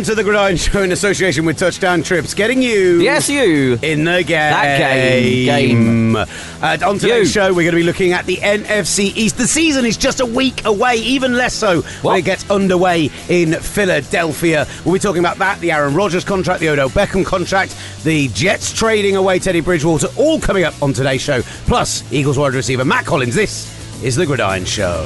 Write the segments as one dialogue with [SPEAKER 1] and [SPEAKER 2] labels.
[SPEAKER 1] Welcome to the Gridiron Show in association with Touchdown Trips, getting you
[SPEAKER 2] Yes, you.
[SPEAKER 1] in the game.
[SPEAKER 2] That game. Game.
[SPEAKER 1] Uh, on today's
[SPEAKER 2] You.
[SPEAKER 1] show, we're going to be looking at the NFC East. The season is just a week away, even less so when it gets underway in Philadelphia. We'll be talking about that, the Aaron Rodgers contract, the Odell Beckham contract, the Jets trading away Teddy Bridgewater, all coming up on today's show. Plus, Eagles wide receiver Mack Hollins. This is the Gridiron Show.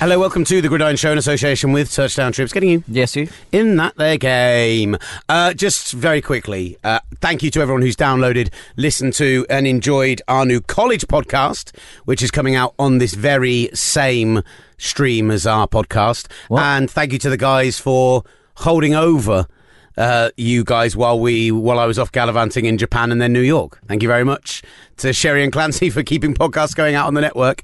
[SPEAKER 1] Hello, welcome to the Gridiron Show in association with Touchdown Trips, getting you
[SPEAKER 2] Yes, you.
[SPEAKER 1] in that there game. Uh, just very quickly, uh, thank you to everyone who's downloaded, listened to, and enjoyed our new college podcast, which is coming out on this very same stream as our podcast.
[SPEAKER 2] What?
[SPEAKER 1] And thank you to the guys for holding over. Uh, you guys, while we while I was off gallivanting in Japan and then New York, thank you very much to Sherry and Clancy for keeping podcasts going out on the network.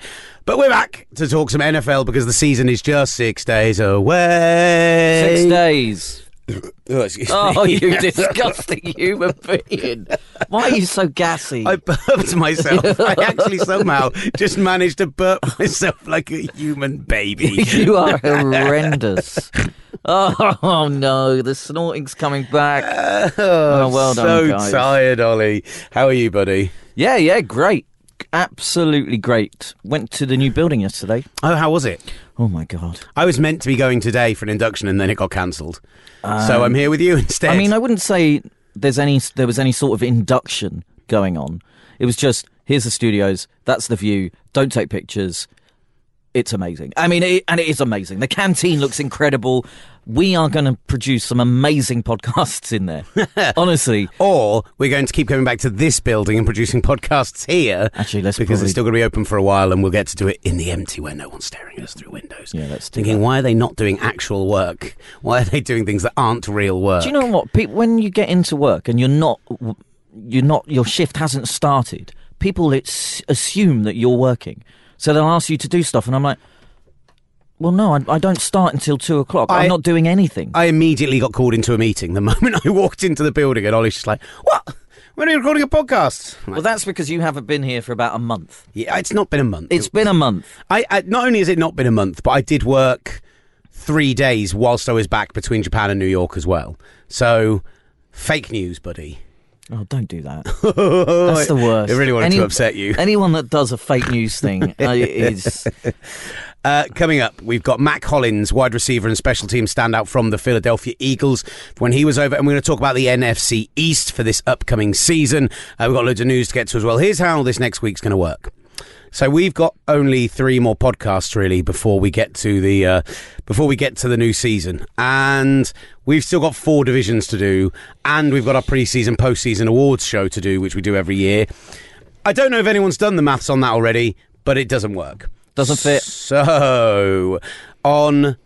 [SPEAKER 1] But we're back to talk some NFL because the season is just six days away.
[SPEAKER 2] Six days.
[SPEAKER 1] Oh,
[SPEAKER 2] Oh, you disgusting human being. Why are you so gassy?
[SPEAKER 1] I burped myself. I actually somehow just managed to burp myself like a human baby.
[SPEAKER 2] you are horrendous. Oh, no, the snorting's coming back.
[SPEAKER 1] Oh, oh,
[SPEAKER 2] well done,
[SPEAKER 1] so
[SPEAKER 2] guys.
[SPEAKER 1] tired, Ollie. How are you, buddy?
[SPEAKER 2] Yeah, yeah, great. Absolutely great. Went to the new building yesterday.
[SPEAKER 1] Oh, how was it?
[SPEAKER 2] Oh my god.
[SPEAKER 1] I was meant to be going today for an induction, and then it got cancelled. so I'm here with you instead.
[SPEAKER 2] Um, I mean, I wouldn't say there's any there was any sort of induction going on. It was just here's the studios, that's the view. Don't take pictures. It's amazing. I mean, it, and it is amazing. The canteen looks incredible. We are going to produce some amazing podcasts in there. Honestly,
[SPEAKER 1] or we're going to keep coming back to this building and producing podcasts here.
[SPEAKER 2] Actually, let's
[SPEAKER 1] because
[SPEAKER 2] probably-
[SPEAKER 1] it's still going to be open for a while, and we'll get to do it in the empty where no one's staring at us through windows.
[SPEAKER 2] Yeah, let's
[SPEAKER 1] Thinking,
[SPEAKER 2] that.
[SPEAKER 1] why are they not doing actual work? Why are they doing things that aren't real work?
[SPEAKER 2] do you know what? When you get into work and you're not, you're not, your shift hasn't started. People it's, assume that you're working, so they'll ask you to do stuff, and I'm like, well, no, I, I don't start until two o'clock.
[SPEAKER 1] I-
[SPEAKER 2] I'm not doing anything.
[SPEAKER 1] I immediately got called into a meeting the moment I walked into the building, and Ollie's just like, "What? When are you recording a podcast?" I'm like,
[SPEAKER 2] Well, that's because you haven't been here for about a month.
[SPEAKER 1] yeah, it's not been a month.
[SPEAKER 2] It's been a month.
[SPEAKER 1] I, I not only has it not been a month, but I did work three days whilst I was back between Japan and New York as well. So, fake news, buddy.
[SPEAKER 2] Oh, don't do that. That's the worst.
[SPEAKER 1] I really wanted
[SPEAKER 2] Any-
[SPEAKER 1] to upset you.
[SPEAKER 2] Anyone that does a fake news thing uh, is.
[SPEAKER 1] Uh, coming up, we've got Mack Hollins, wide receiver and special team standout from the Philadelphia Eagles, when he was over. And we're going to talk about the NFC East for this upcoming season. Uh, we've got loads of news to get to as well. Here's how this next week's going to work. So we've got only three more podcasts really before we get to the uh, before we get to the new season, and we've still got four divisions to do, and we've got our preseason, postseason awards show to do, which we do every year. I don't know if anyone's done the maths on that already, but it doesn't work.
[SPEAKER 2] Doesn't fit.
[SPEAKER 1] So on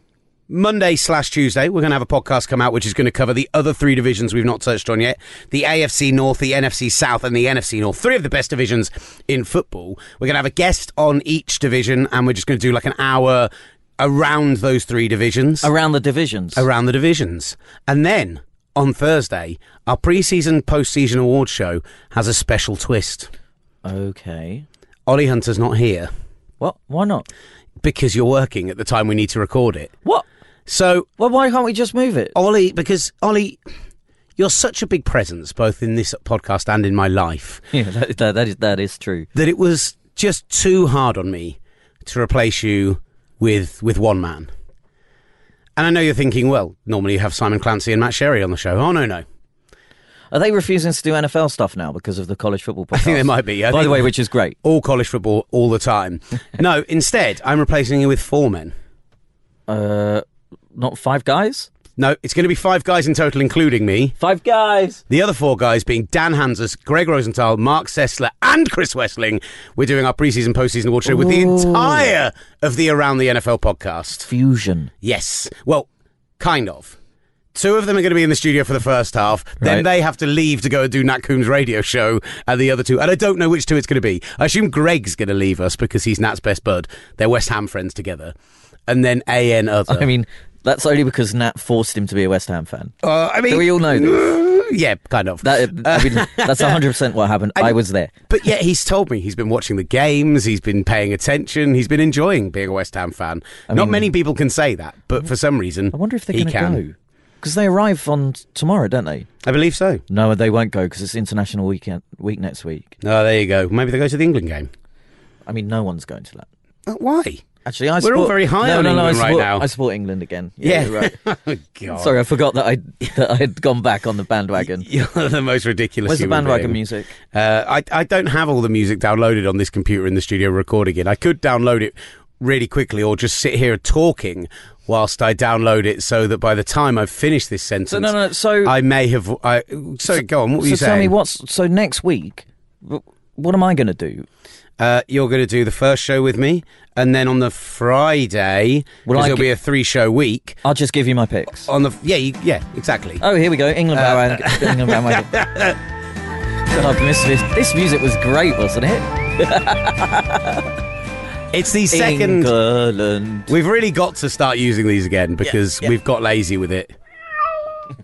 [SPEAKER 1] Monday slash Tuesday, we're going to have a podcast come out which is going to cover the other three divisions we've not touched on yet the AFC North, the NFC South, and the NFC North. Three of the best divisions in football. We're going to have a guest on each division, and we're just going to do like an hour around those three divisions.
[SPEAKER 2] Around the divisions.
[SPEAKER 1] around the divisions. And then on Thursday, our preseason, postseason awards show has a special twist.
[SPEAKER 2] Okay.
[SPEAKER 1] Ollie Hunter's not here
[SPEAKER 2] What? Why not?
[SPEAKER 1] because you're working at the time we need to record it.
[SPEAKER 2] What?
[SPEAKER 1] So
[SPEAKER 2] Well, why can't we just move it?
[SPEAKER 1] Ollie, because Ollie, you're such a big presence both in this podcast and in my life
[SPEAKER 2] Yeah, that, that, that is that is true.
[SPEAKER 1] that it was just too hard on me to replace you with with one man. And I know you're thinking, well, normally you have Simon Clancy and Matt Sherry on the show. Oh no, no.
[SPEAKER 2] Are they refusing to do NFL stuff now because of the college football? Podcast?
[SPEAKER 1] I think they might be. I
[SPEAKER 2] By the way, which is great.
[SPEAKER 1] all college football all the time. no, instead, I'm replacing you with four men.
[SPEAKER 2] Uh, not five guys.
[SPEAKER 1] No, it's going to be five guys in total, including me.
[SPEAKER 2] Five guys.
[SPEAKER 1] The other four guys being Dan Hanzus, Greg Rosenthal, Marc Sessler, and Chris Wesseling. We're doing our preseason, postseason award show with the
[SPEAKER 2] Ooh.
[SPEAKER 1] entire of the Around the NFL podcast.
[SPEAKER 2] Fusion.
[SPEAKER 1] Yes. Well, kind of. Two of them are going to be in the studio for the first half. Then
[SPEAKER 2] Right.
[SPEAKER 1] they have to leave to go and do Nat Coombs' radio show, and the other two. And I don't know which two it's going to be. I assume Greg's going to leave us because he's Nat's best bud. They're West Ham friends together. And then AN other.
[SPEAKER 2] I mean, that's only because Nat forced him to be a West Ham fan.
[SPEAKER 1] Uh, I mean,
[SPEAKER 2] Do we all know this?
[SPEAKER 1] yeah, kind of.
[SPEAKER 2] That, I mean, that's 100% what happened. I was there.
[SPEAKER 1] But yeah, he's told me he's been watching the games, he's been paying attention, he's been enjoying being a West Ham fan. Not many people can say that, but for some reason,
[SPEAKER 2] I wonder if they're
[SPEAKER 1] he
[SPEAKER 2] going to
[SPEAKER 1] can.
[SPEAKER 2] go. Because they arrive on tomorrow, don't they?
[SPEAKER 1] I believe so.
[SPEAKER 2] No, they won't go because it's international weekend week next week.
[SPEAKER 1] Oh, there you go. Maybe they go to the England game.
[SPEAKER 2] I mean, no one's going to that.
[SPEAKER 1] Uh, why?
[SPEAKER 2] Actually, I
[SPEAKER 1] We're
[SPEAKER 2] support,
[SPEAKER 1] all very high
[SPEAKER 2] no,
[SPEAKER 1] on
[SPEAKER 2] no, no,
[SPEAKER 1] England
[SPEAKER 2] I
[SPEAKER 1] right
[SPEAKER 2] support,
[SPEAKER 1] now.
[SPEAKER 2] I support England again.
[SPEAKER 1] Yeah.
[SPEAKER 2] you're right.
[SPEAKER 1] oh, God.
[SPEAKER 2] Sorry, I forgot that I that I had gone back on the bandwagon.
[SPEAKER 1] You're the most ridiculous
[SPEAKER 2] Where's the bandwagon
[SPEAKER 1] being.
[SPEAKER 2] music?
[SPEAKER 1] Uh, I, I don't have all the music downloaded on this computer in the studio recording it. I could download it really quickly or just sit here talking whilst I download it so that by the time I've finished this sentence,
[SPEAKER 2] So no, no. So
[SPEAKER 1] I may have. I, sorry, go on. What were
[SPEAKER 2] so
[SPEAKER 1] you saying?
[SPEAKER 2] So tell me what's so next week. What am I going to do?
[SPEAKER 1] Uh, you're going to do the first show with me, and then on the Friday, because it'll be a three-show week.
[SPEAKER 2] I'll just give you my picks.
[SPEAKER 1] On the yeah, you, yeah, exactly.
[SPEAKER 2] Oh, here we go. England
[SPEAKER 1] Uh.
[SPEAKER 2] England bandwagon. God, I've missed this. This music was great, wasn't it?
[SPEAKER 1] It's the second.
[SPEAKER 2] England.
[SPEAKER 1] We've really got to start using these again because
[SPEAKER 2] yeah.
[SPEAKER 1] we've got lazy with it.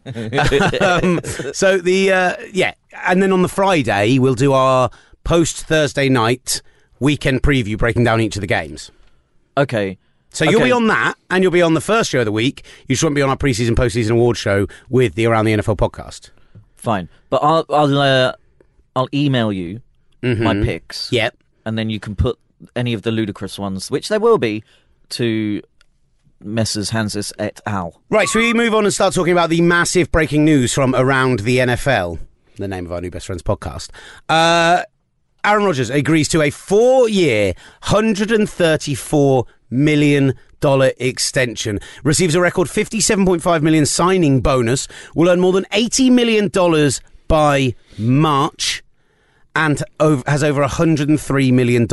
[SPEAKER 1] um, so the uh, yeah, and then on the Friday we'll do our post Thursday night weekend preview, breaking down each of the games.
[SPEAKER 2] Okay.
[SPEAKER 1] So you'll be on that, and you'll be on the first show of the week. You won't be on our preseason, postseason award show with the Around the NFL podcast.
[SPEAKER 2] Fine, but I'll I'll uh, I'll email you my
[SPEAKER 1] Mhm.
[SPEAKER 2] picks.
[SPEAKER 1] Yep.
[SPEAKER 2] and then you can put any of the ludicrous ones, which there will be, to Messrs. Hanzus et al.
[SPEAKER 1] Right, so we move on and start talking about the massive breaking news from around the NFL, the name of our new best friends podcast. Uh, Aaron Rodgers agrees to a hundred and thirty-four million dollar extension. Receives a record fifty-seven point five million signing bonus. Will earn more than eighty million dollars by March and has over $103 million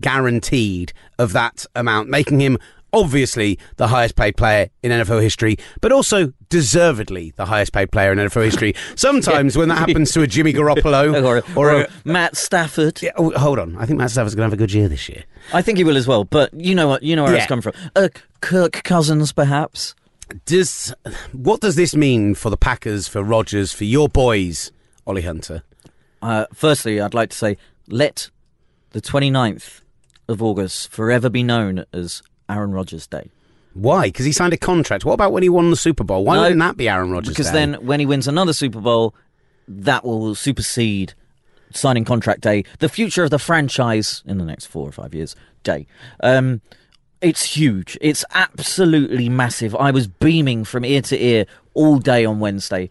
[SPEAKER 1] guaranteed of that amount, making him obviously the highest paid player in NFL history, but also deservedly the highest paid player in NFL history. Sometimes when that happens to a Jimmy Garoppolo
[SPEAKER 2] or,
[SPEAKER 1] or,
[SPEAKER 2] or
[SPEAKER 1] a,
[SPEAKER 2] Matt Stafford.
[SPEAKER 1] Yeah, oh, hold on, I think Matt Stafford's going to have a good year this year.
[SPEAKER 2] I think he will as well. But you know what? You know where
[SPEAKER 1] Yeah.
[SPEAKER 2] it's coming from. Uh, Kirk Cousins, perhaps.
[SPEAKER 1] Does what does this mean for the Packers, for Rodgers, for your boys, Ollie Hunter?
[SPEAKER 2] Uh, firstly, I'd like to say let the 29th of August forever be known as Aaron Rodgers Day.
[SPEAKER 1] Why? Because he signed a contract. What about when he won the Super Bowl? Why
[SPEAKER 2] No,
[SPEAKER 1] wouldn't that be Aaron Rodgers? Day?
[SPEAKER 2] Because
[SPEAKER 1] Day?
[SPEAKER 2] then, when he wins another Super Bowl, that will supersede signing contract day, the future of the franchise in the next four or five years day. Um, it's huge. It's absolutely massive. I was beaming from ear to ear all day on Wednesday.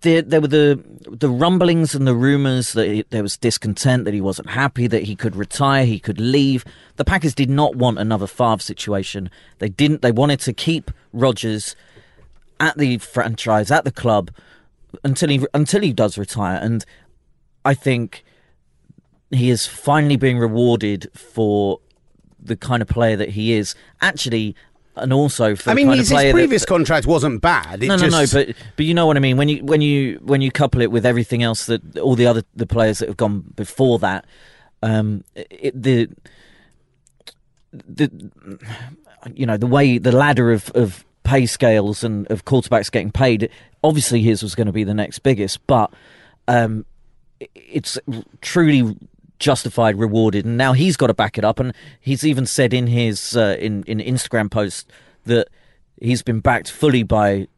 [SPEAKER 2] There, there were the the rumblings and the rumors that he, there was discontent, that he wasn't happy, that he could retire, he could leave. The Packers did not want another Favre situation. They didn't. They wanted to keep Rodgers at the franchise, at the club, until he until he does retire. And I think he is finally being rewarded for the kind of player that he is. Actually, and also for
[SPEAKER 1] I
[SPEAKER 2] the
[SPEAKER 1] mean, his, his previous
[SPEAKER 2] that,
[SPEAKER 1] contract wasn't bad. It
[SPEAKER 2] no,
[SPEAKER 1] just,
[SPEAKER 2] no, no. But but you know what I mean. When you when you when you couple it with everything else that all the other the players that have gone before that, um, it, the the you know the way the ladder of of pay scales and of quarterbacks getting paid. Obviously, his was going to be the next biggest, but um, it's truly justified, rewarded, and now he's got to back it up. And he's even said in his uh, in in Instagram post that he's been backed fully by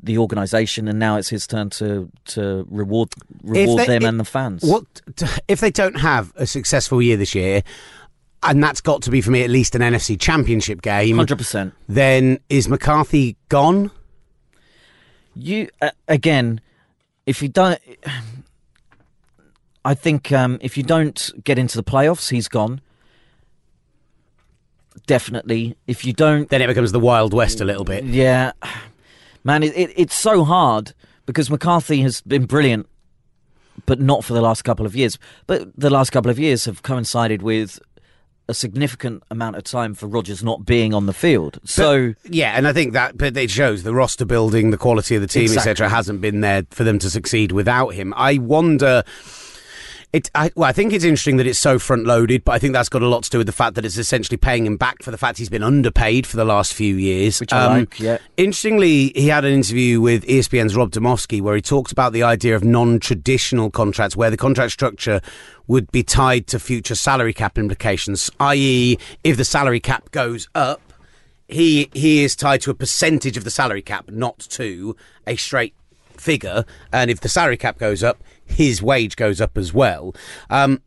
[SPEAKER 2] the organisation, and now it's his turn to to reward reward
[SPEAKER 1] they-
[SPEAKER 2] them
[SPEAKER 1] if-
[SPEAKER 2] and the fans.
[SPEAKER 1] What if they don't have a successful year this year? And that's got to be for me at least an NFC Championship game.
[SPEAKER 2] Hundred percent.
[SPEAKER 1] Then is McCarthy gone?
[SPEAKER 2] You uh, again, if you don't, I think um, if you don't get into the playoffs, he's gone. Definitely. If you don't,
[SPEAKER 1] Then it becomes the Wild West a little bit.
[SPEAKER 2] yeah, man, it, it, it's so hard because McCarthy has been brilliant, but not for the last couple of years. But the last couple of years have coincided with a significant amount of time for Rodgers not being on the field. So.
[SPEAKER 1] Yeah, and I think that but it shows the roster building, the quality of the team,
[SPEAKER 2] Exactly.
[SPEAKER 1] etc., hasn't been there for them to succeed without him. I wonder It, I, well, I think it's interesting that it's so front loaded, but I think that's got a lot to do with the fact that it's essentially paying him back for the fact he's been underpaid for the last few years.
[SPEAKER 2] Which I like, um, yeah.
[SPEAKER 1] Interestingly, he had an interview with ESPN's Rob Demovsky where he talked about the idea of non traditional contracts where the contract structure would be tied to future salary cap implications, i.e., if the salary cap goes up, he he is tied to a percentage of the salary cap, not to a straight figure. And if the salary cap goes up, his wage goes up as well. Um,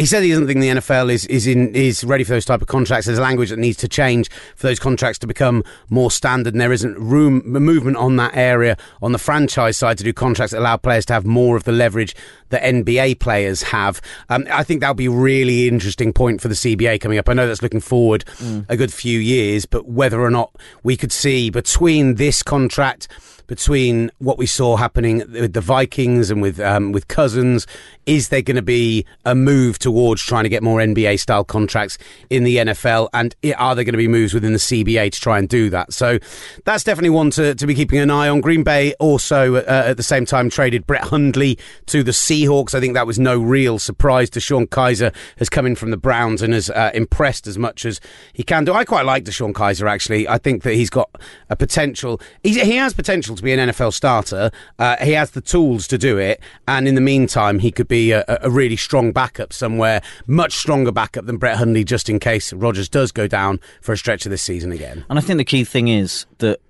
[SPEAKER 1] he said he doesn't think the NFL is is in is ready for those type of contracts. There's language that needs to change for those contracts to become more standard, and there isn't room movement on that area on the franchise side to do contracts that allow players to have more of the leverage that NBA players have. Um, I think that'll be a really interesting point for the CBA coming up. I know that's looking forward a good few years, but whether or not we could see between this contract between what we saw happening with the Vikings and with um, with Cousins, is there going to be a move towards trying to get more NBA style contracts in the NFL, and are there going to be moves within the CBA to try and do that? So that's definitely one to, to be keeping an eye on. Green Bay also uh, at the same time traded Brett Hundley to the Seahawks. I think that was no real surprise. DeShone Kizer has come in from the Browns and has uh, impressed as much as he can do. I quite like DeShone Kizer actually. I think that he's got a potential. He's, he has potential to be an NFL starter. Uh, he has the tools to do it, and in the meantime, he could be a, a really strong backup somewhere, much stronger backup than Brett Hundley, just in case Rodgers does go down for a stretch of this season again.
[SPEAKER 2] And I think the key thing is that,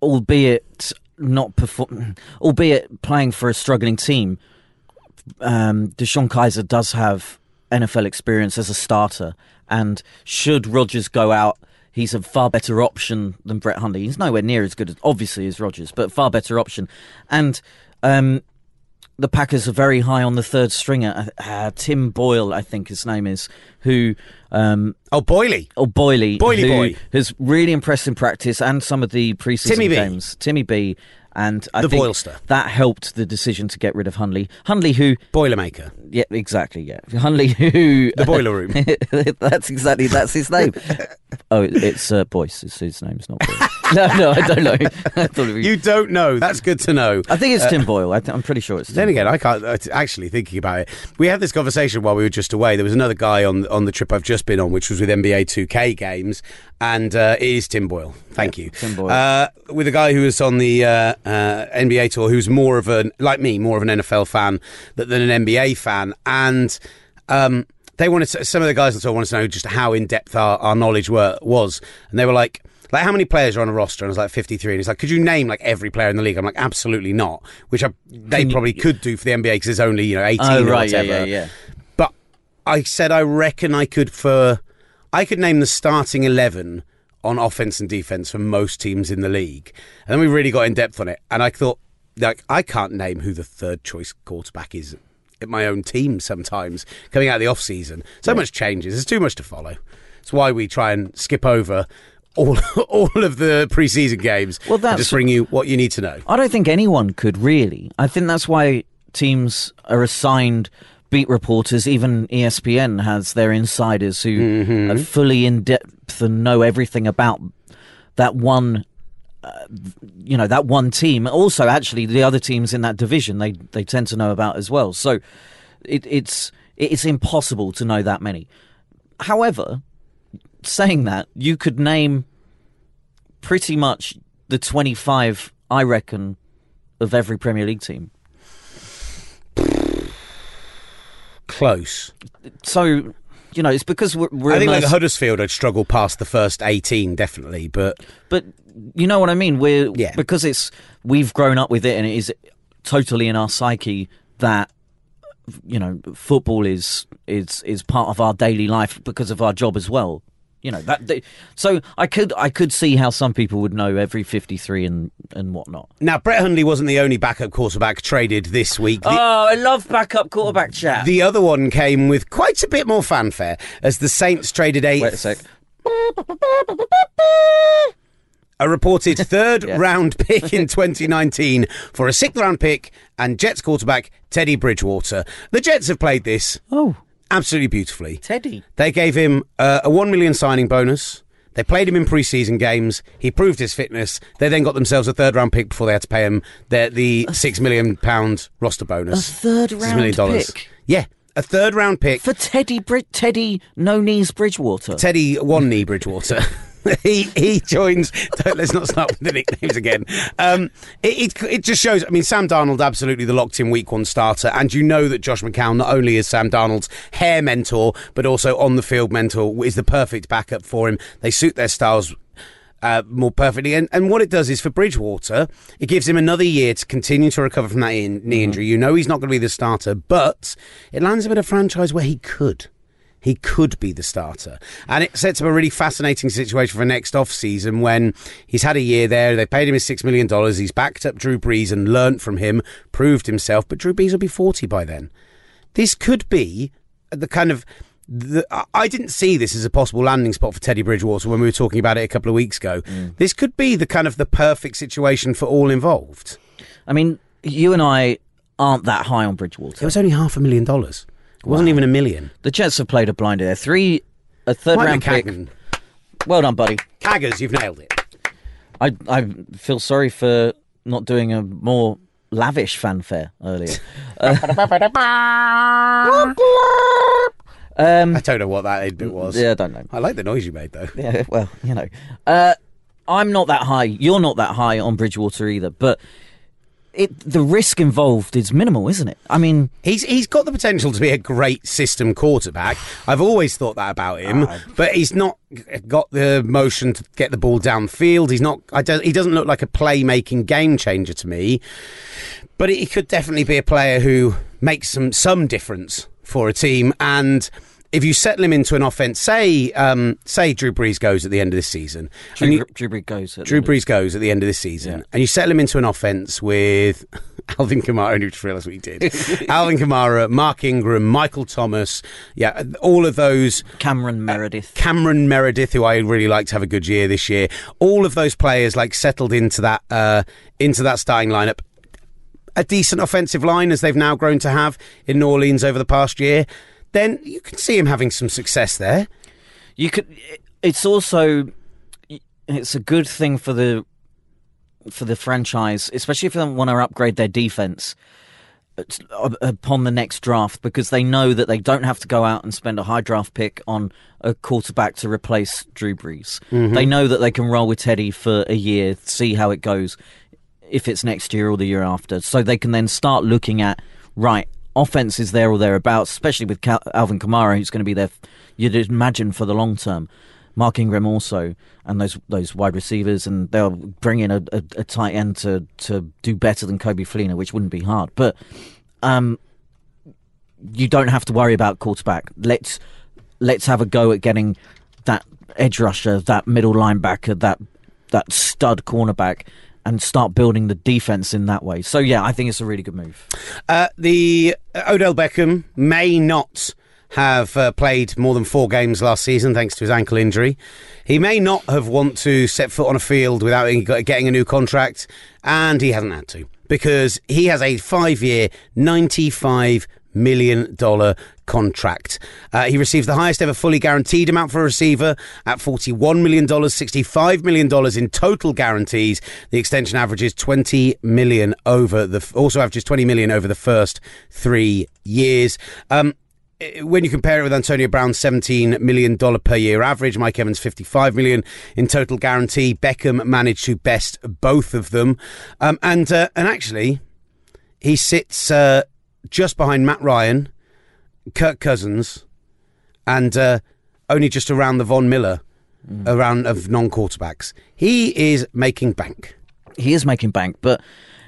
[SPEAKER 2] albeit not perform, albeit playing for a struggling team, um, DeShone Kizer does have NFL experience as a starter, and should Rodgers go out, he's a far better option than Brett Hundley. He's nowhere near as good, as, obviously, as Rodgers, but far better option. And um, the Packers are very high on the third stringer. Uh, uh, Tim Boyle, I think his name is, who um,
[SPEAKER 1] Oh, Boyley.
[SPEAKER 2] Oh, Boyley,
[SPEAKER 1] Boyley boy.
[SPEAKER 2] has really impressed in practice and some of the preseason
[SPEAKER 1] Timmy B.
[SPEAKER 2] games. Timmy B. And I
[SPEAKER 1] The
[SPEAKER 2] think
[SPEAKER 1] Boylster.
[SPEAKER 2] that helped the decision to get rid of Hunley. Hunley, who,
[SPEAKER 1] Boilermaker.
[SPEAKER 2] yeah, exactly, yeah, Hunley, who
[SPEAKER 1] The boiler room.
[SPEAKER 2] that's exactly that's his name. oh, it- it's uh, Boyce. It's his name. It's not Boyle. no, no, I don't know. I thought it was,
[SPEAKER 1] You don't know. That's good to know.
[SPEAKER 2] I think it's Tim Boyle. I th- I'm pretty sure it's. Tim
[SPEAKER 1] Then again, I can't uh, actually thinking about it. We had this conversation while we were just away. There was another guy on on the trip I've just been on, which was with NBA 2K games, and uh, it is Tim Boyle. Thank you,
[SPEAKER 2] Tim Boyle.
[SPEAKER 1] Uh, with a guy who was on the uh, uh, NBA tour, who's more of an like me, more of an NFL fan than than an NBA fan, and. Um, they wanted to, some of the guys on the tour wanted to know just how in depth our, our knowledge were was, and they were like, like how many players are on a roster? And I was like fifty three, and he's like, could you name like every player in the league? I'm like, absolutely not. Which I, they probably could do for the NBA because there's only you know
[SPEAKER 2] 18
[SPEAKER 1] or
[SPEAKER 2] right, yeah,
[SPEAKER 1] whatever.
[SPEAKER 2] yeah, yeah.
[SPEAKER 1] But I said I reckon I could for I could name the starting eleven on offense and defense for most teams in the league, and then we really got in depth on it. And I thought, like, I can't name who the third choice quarterback is at my own team. Sometimes coming out of the off season, so much changes. There's too much to follow. It's why we try and skip over. All, all of the preseason games.
[SPEAKER 2] Well, that's-
[SPEAKER 1] just bring you what you need to know.
[SPEAKER 2] I don't think anyone could really. I think that's why teams are assigned beat reporters. Even ESPN has their insiders who
[SPEAKER 1] Mm-hmm.
[SPEAKER 2] are fully in depth and know everything about that one. Uh, you know that one team. Also, actually, the other teams in that division they they tend to know about as well. So it, it's it's impossible to know that many. However, saying that, you could name pretty much the 25, I reckon, of every Premier League team.
[SPEAKER 1] Close.
[SPEAKER 2] So, you know, it's because we're, we're
[SPEAKER 1] I think like Huddersfield, I'd struggle past the first 18, definitely. But
[SPEAKER 2] but you know what I mean. We're
[SPEAKER 1] Yeah.
[SPEAKER 2] because it's we've grown up with it, and it is totally in our psyche that you know football is is is part of our daily life because of our job as well. You know that. they- So I could I could see how some people would know every fifty three and and whatnot.
[SPEAKER 1] now, Brett Hundley wasn't the only backup quarterback traded this week. The,
[SPEAKER 2] oh, I love backup quarterback chat.
[SPEAKER 1] the other one came with quite a bit more fanfare as the Saints traded a,
[SPEAKER 2] Wait a sec.
[SPEAKER 1] a reported third
[SPEAKER 2] Yeah.
[SPEAKER 1] round pick in 2019 for a sixth round pick and Jets quarterback Teddy Bridgewater. The Jets have played this
[SPEAKER 2] Oh,
[SPEAKER 1] absolutely beautifully.
[SPEAKER 2] Teddy.
[SPEAKER 1] They gave him uh, a one million signing bonus. They played him in preseason games. He proved his fitness. They then got themselves a third round pick before they had to pay him their, the six million pound roster bonus.
[SPEAKER 2] A third round
[SPEAKER 1] million dollars.
[SPEAKER 2] pick?
[SPEAKER 1] Yeah, a third round pick
[SPEAKER 2] for Teddy Brid- Teddy No Knees Bridgewater.
[SPEAKER 1] Teddy One Knee Bridgewater. he he joins. Let's not start with the nicknames again. Um, it, it it just shows. I mean, Sam Darnold absolutely the locked in week one starter, and you know that Josh McCown not only is Sam Darnold's hair mentor, but also on the field mentor is the perfect backup for him. They suit their styles. Uh, more perfectly, and, and what it does is for Bridgewater, it gives him another year to continue to recover from that in, knee injury. You know he's not going to be the starter, but it lands him in a franchise where he could he could be the starter. And it sets up a really fascinating situation for next off season when he's had a year there. They paid him his $6 million. He's backed up Drew Brees and learnt from him, proved himself. But Drew Brees will be 40 by then. This could be the kind of. The, I didn't see this as a possible landing spot for Teddy Bridgewater when we were talking about it a couple of weeks ago. Mm. This could be the kind of the perfect situation for all involved.
[SPEAKER 2] I mean, you and I aren't that high on Bridgewater.
[SPEAKER 1] It was only half a million dollars. It wasn't even a million.
[SPEAKER 2] The Jets have played a blinder there. Three, a third round pick. Well done, buddy.
[SPEAKER 1] Caggers, you've nailed it.
[SPEAKER 2] I I feel sorry for not doing a more lavish fanfare earlier. Uh,
[SPEAKER 1] um, I don't know what that bit was.
[SPEAKER 2] Yeah, I don't know.
[SPEAKER 1] I like the noise you made though.
[SPEAKER 2] Yeah, well, you know, uh, I'm not that high. You're not that high on Bridgewater either, but it the risk involved is minimal, isn't it? I mean,
[SPEAKER 1] he's he's got the potential to be a great system quarterback. I've always thought that about him, uh, but he's not got the motion to get the ball downfield. He's not. I don't, he doesn't look like a playmaking game changer to me, but he could definitely be a player who makes some some difference for a team and if you settle him into an offense, say um, say Drew Brees goes at the end of this season,
[SPEAKER 2] Drew, you, Drew Brees goes.
[SPEAKER 1] Drew Brees goes at the end of this season, yeah. and you settle him into an offense with Alvin Kamara. I just realised what he did. Alvin Kamara, Mark Ingram, Michael Thomas, yeah, all of those.
[SPEAKER 2] Cameron Meredith.
[SPEAKER 1] Uh, Cameron Meredith, who I really like to have a good year this year. All of those players like settled into that uh, into that starting lineup a decent offensive line as they've now grown to have in New Orleans over the past year then you can see him having some success there.
[SPEAKER 2] You could. It's also it's a good thing for the for the franchise, especially if they want to upgrade their defense uh, upon the next draft because they know that they don't have to go out and spend a high draft pick on a quarterback to replace Drew Brees. Mm-hmm. They know that they can roll with Teddy for a year, see how it goes, if it's next year or the year after. So they can then start looking at right offense is there or thereabouts, especially with Cal- Alvin Kamara, who's going to be there, you'd imagine, for the long term. Mark Ingram also, and those those wide receivers, and they'll bring in a, a, a tight end to, to do better than Coby Fleener, which wouldn't be hard. But um, you don't have to worry about quarterback. Let's let's have a go at getting that edge rusher, that middle linebacker, that that stud cornerback, and start building the defense in that way. So yeah, I think it's a really good move.
[SPEAKER 1] Uh, the uh, Odell Beckham may not have uh, played more than four games last season thanks to his ankle injury. He may not have want to set foot on a field without getting a new contract, and he hasn't had to because he has a five-year, ninety-five million dollar contract. Uh, he receives the highest ever fully guaranteed amount for a receiver at $41 million, $65 million in total guarantees. The extension averages 20 million over the, also averages 20 million over the first three years. Um, when you compare it with Antonio Brown's $17 million per year average, Mike Evans 55 million in total guarantee, Beckham managed to best both of them. Um, and, uh, and actually, he sits uh, just behind Matt Ryan Kirk Cousins, and uh, only just around the Von Miller mm. around of non quarterbacks. He is making bank.
[SPEAKER 2] He is making bank, but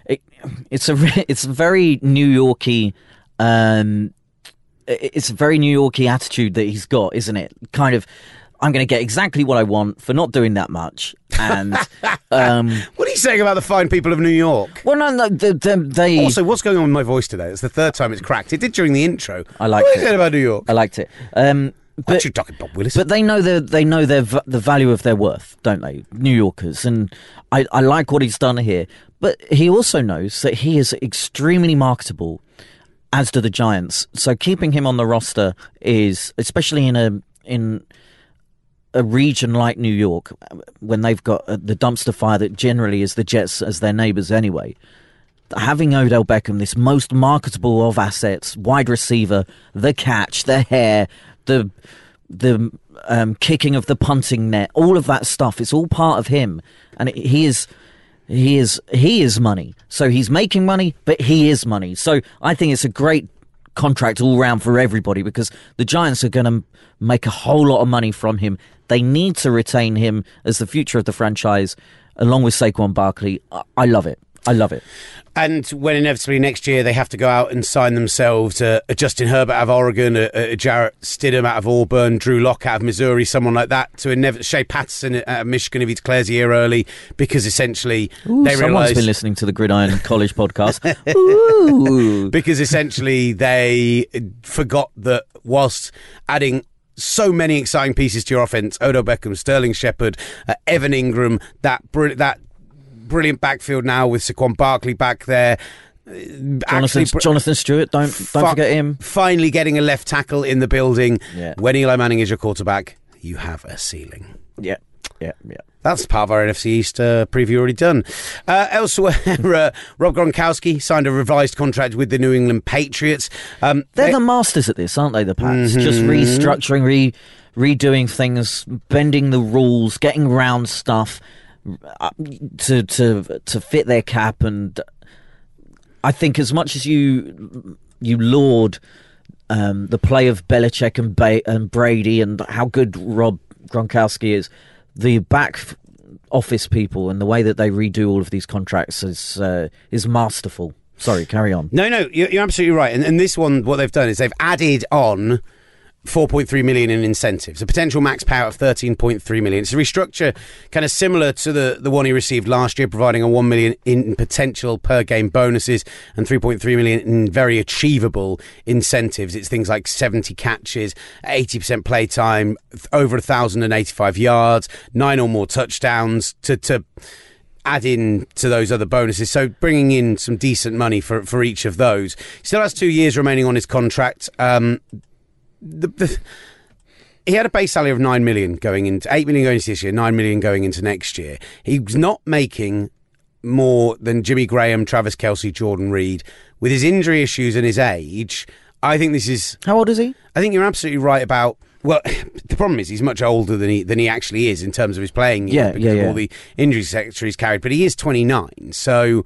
[SPEAKER 2] it, it's a it's a very New Yorky. Um, it's a very New Yorky attitude that he's got, isn't it? Kind of I'm going to get exactly what I want for not doing that much. And um,
[SPEAKER 1] what are you saying about the fine people of New York?
[SPEAKER 2] Well, no, no, they, they,
[SPEAKER 1] Also, what's going on with my voice today? It's the third time it's cracked. It did during the intro.
[SPEAKER 2] I liked
[SPEAKER 1] what
[SPEAKER 2] it.
[SPEAKER 1] What are you about New York?
[SPEAKER 2] I liked it. Um,
[SPEAKER 1] but, what you talking about, Willis?
[SPEAKER 2] But they know the they know their the value of their worth, don't they? New Yorkers, and I, I like what he's done here. But he also knows that he is extremely marketable, as do the Giants. So keeping him on the roster is, especially in a in a region like New York, when they've got uh, the dumpster fire that generally is the Jets as their neighbours anyway, having Odell Beckham, this most marketable of assets, wide receiver, the catch, the hair, the the um, kicking of the punting net, all of that stuff. It's all part of him, and he is he is he is money. So he's making money, but he is money. So I think it's a great contract all round for everybody because the Giants are going to make a whole lot of money from him. They need to retain him as the future of the franchise, along with Saquon Barkley. I, I love it. I love it.
[SPEAKER 1] And when inevitably next year they have to go out and sign themselves a, a Justin Herbert out of Oregon, a, a Jarrett Stidham out of Auburn, Drew Lock out of Missouri, someone like that, to inevitably Shea Patterson out of Michigan if he declares a year early, because essentially
[SPEAKER 2] Ooh,
[SPEAKER 1] they
[SPEAKER 2] someone's
[SPEAKER 1] realise
[SPEAKER 2] been listening to the Gridiron College podcast. Ooh.
[SPEAKER 1] because essentially they forgot that whilst adding so many exciting pieces to your offense, Odell Beckham, Sterling Shepard, uh, Evan Engram, that br- that brilliant backfield now with Saquon Barkley back there.
[SPEAKER 2] Jonathan,
[SPEAKER 1] Actually,
[SPEAKER 2] Jonathan Stewart, don't don't
[SPEAKER 1] Fu-
[SPEAKER 2] forget him.
[SPEAKER 1] Finally getting a left tackle in the building.
[SPEAKER 2] Yeah.
[SPEAKER 1] When Eli Manning is your quarterback, you have a ceiling.
[SPEAKER 2] Yeah, yeah, yeah.
[SPEAKER 1] That's part of our NFC East uh, preview already done. Uh, elsewhere, uh, Rob Gronkowski signed a revised contract with the New England Patriots. Um,
[SPEAKER 2] They're
[SPEAKER 1] they-
[SPEAKER 2] the masters at this, aren't they? The Pats just restructuring, re redoing things, bending the rules, getting round stuff to to to fit their cap. And I think as much as you you laud um, the play of Belichick and, ba- and Brady and how good Rob Gronkowski is, the back office people and the way that they redo all of these contracts is uh, is masterful. Sorry, carry on.
[SPEAKER 1] No, no, you're, you're absolutely right. And, and this one, what they've done is they've added on 4.3 million in incentives, a potential max payout of 13.3 million. It's a restructure kind of similar to the, the one he received last year, providing a 1 million in potential per game bonuses and 3.3 million in very achievable incentives. It's things like 70 catches, 80% play time, over 1,085 yards, nine or more touchdowns to, to add in to those other bonuses. So bringing in some decent money for, for each of those. He still has two years remaining on his contract. Um, the, the, he had a base salary of nine million going into eight million going into this year, nine million going into next year. He's not making more than Jimmy Graham, Travis Kelce, Jordan Reed. With his injury issues and his age, I think this is
[SPEAKER 2] How old is he?
[SPEAKER 1] I think you're absolutely right about. Well, the problem is he's much older than he than he actually is in terms of his playing.
[SPEAKER 2] Yeah,
[SPEAKER 1] because
[SPEAKER 2] yeah,
[SPEAKER 1] of
[SPEAKER 2] yeah.
[SPEAKER 1] all the injury sector he's carried. But he is 29, so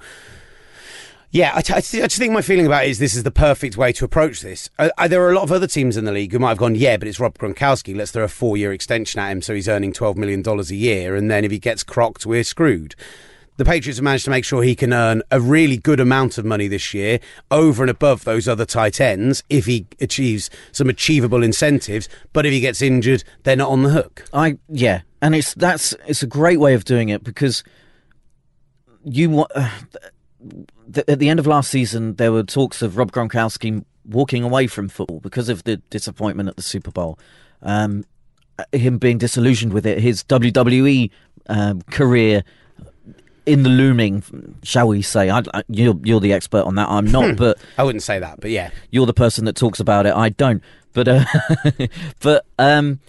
[SPEAKER 1] yeah, I, I I just think my feeling about it is this is the perfect way to approach this. Uh, uh, there are a lot of other teams in the league who might have gone, yeah, but it's Rob Gronkowski. Let's throw a four year extension at him so he's earning $12 million a year. And then if he gets crocked, we're screwed. The Patriots have managed to make sure he can earn a really good amount of money this year over and above those other tight ends if he achieves some achievable incentives. But if he gets injured, they're not on the hook.
[SPEAKER 2] I yeah, and it's that's it's a great way of doing it because you want. Uh, th- at the end of last season, there were talks of Rob Gronkowski walking away from football because of the disappointment at the Super Bowl, um, him being disillusioned with it, his WWE um, career in the looming, shall we say? I, I, you're you're the expert on that. I'm not, but
[SPEAKER 1] I wouldn't say that, but yeah.
[SPEAKER 2] you're the person that talks about it. I don't. But uh, but um,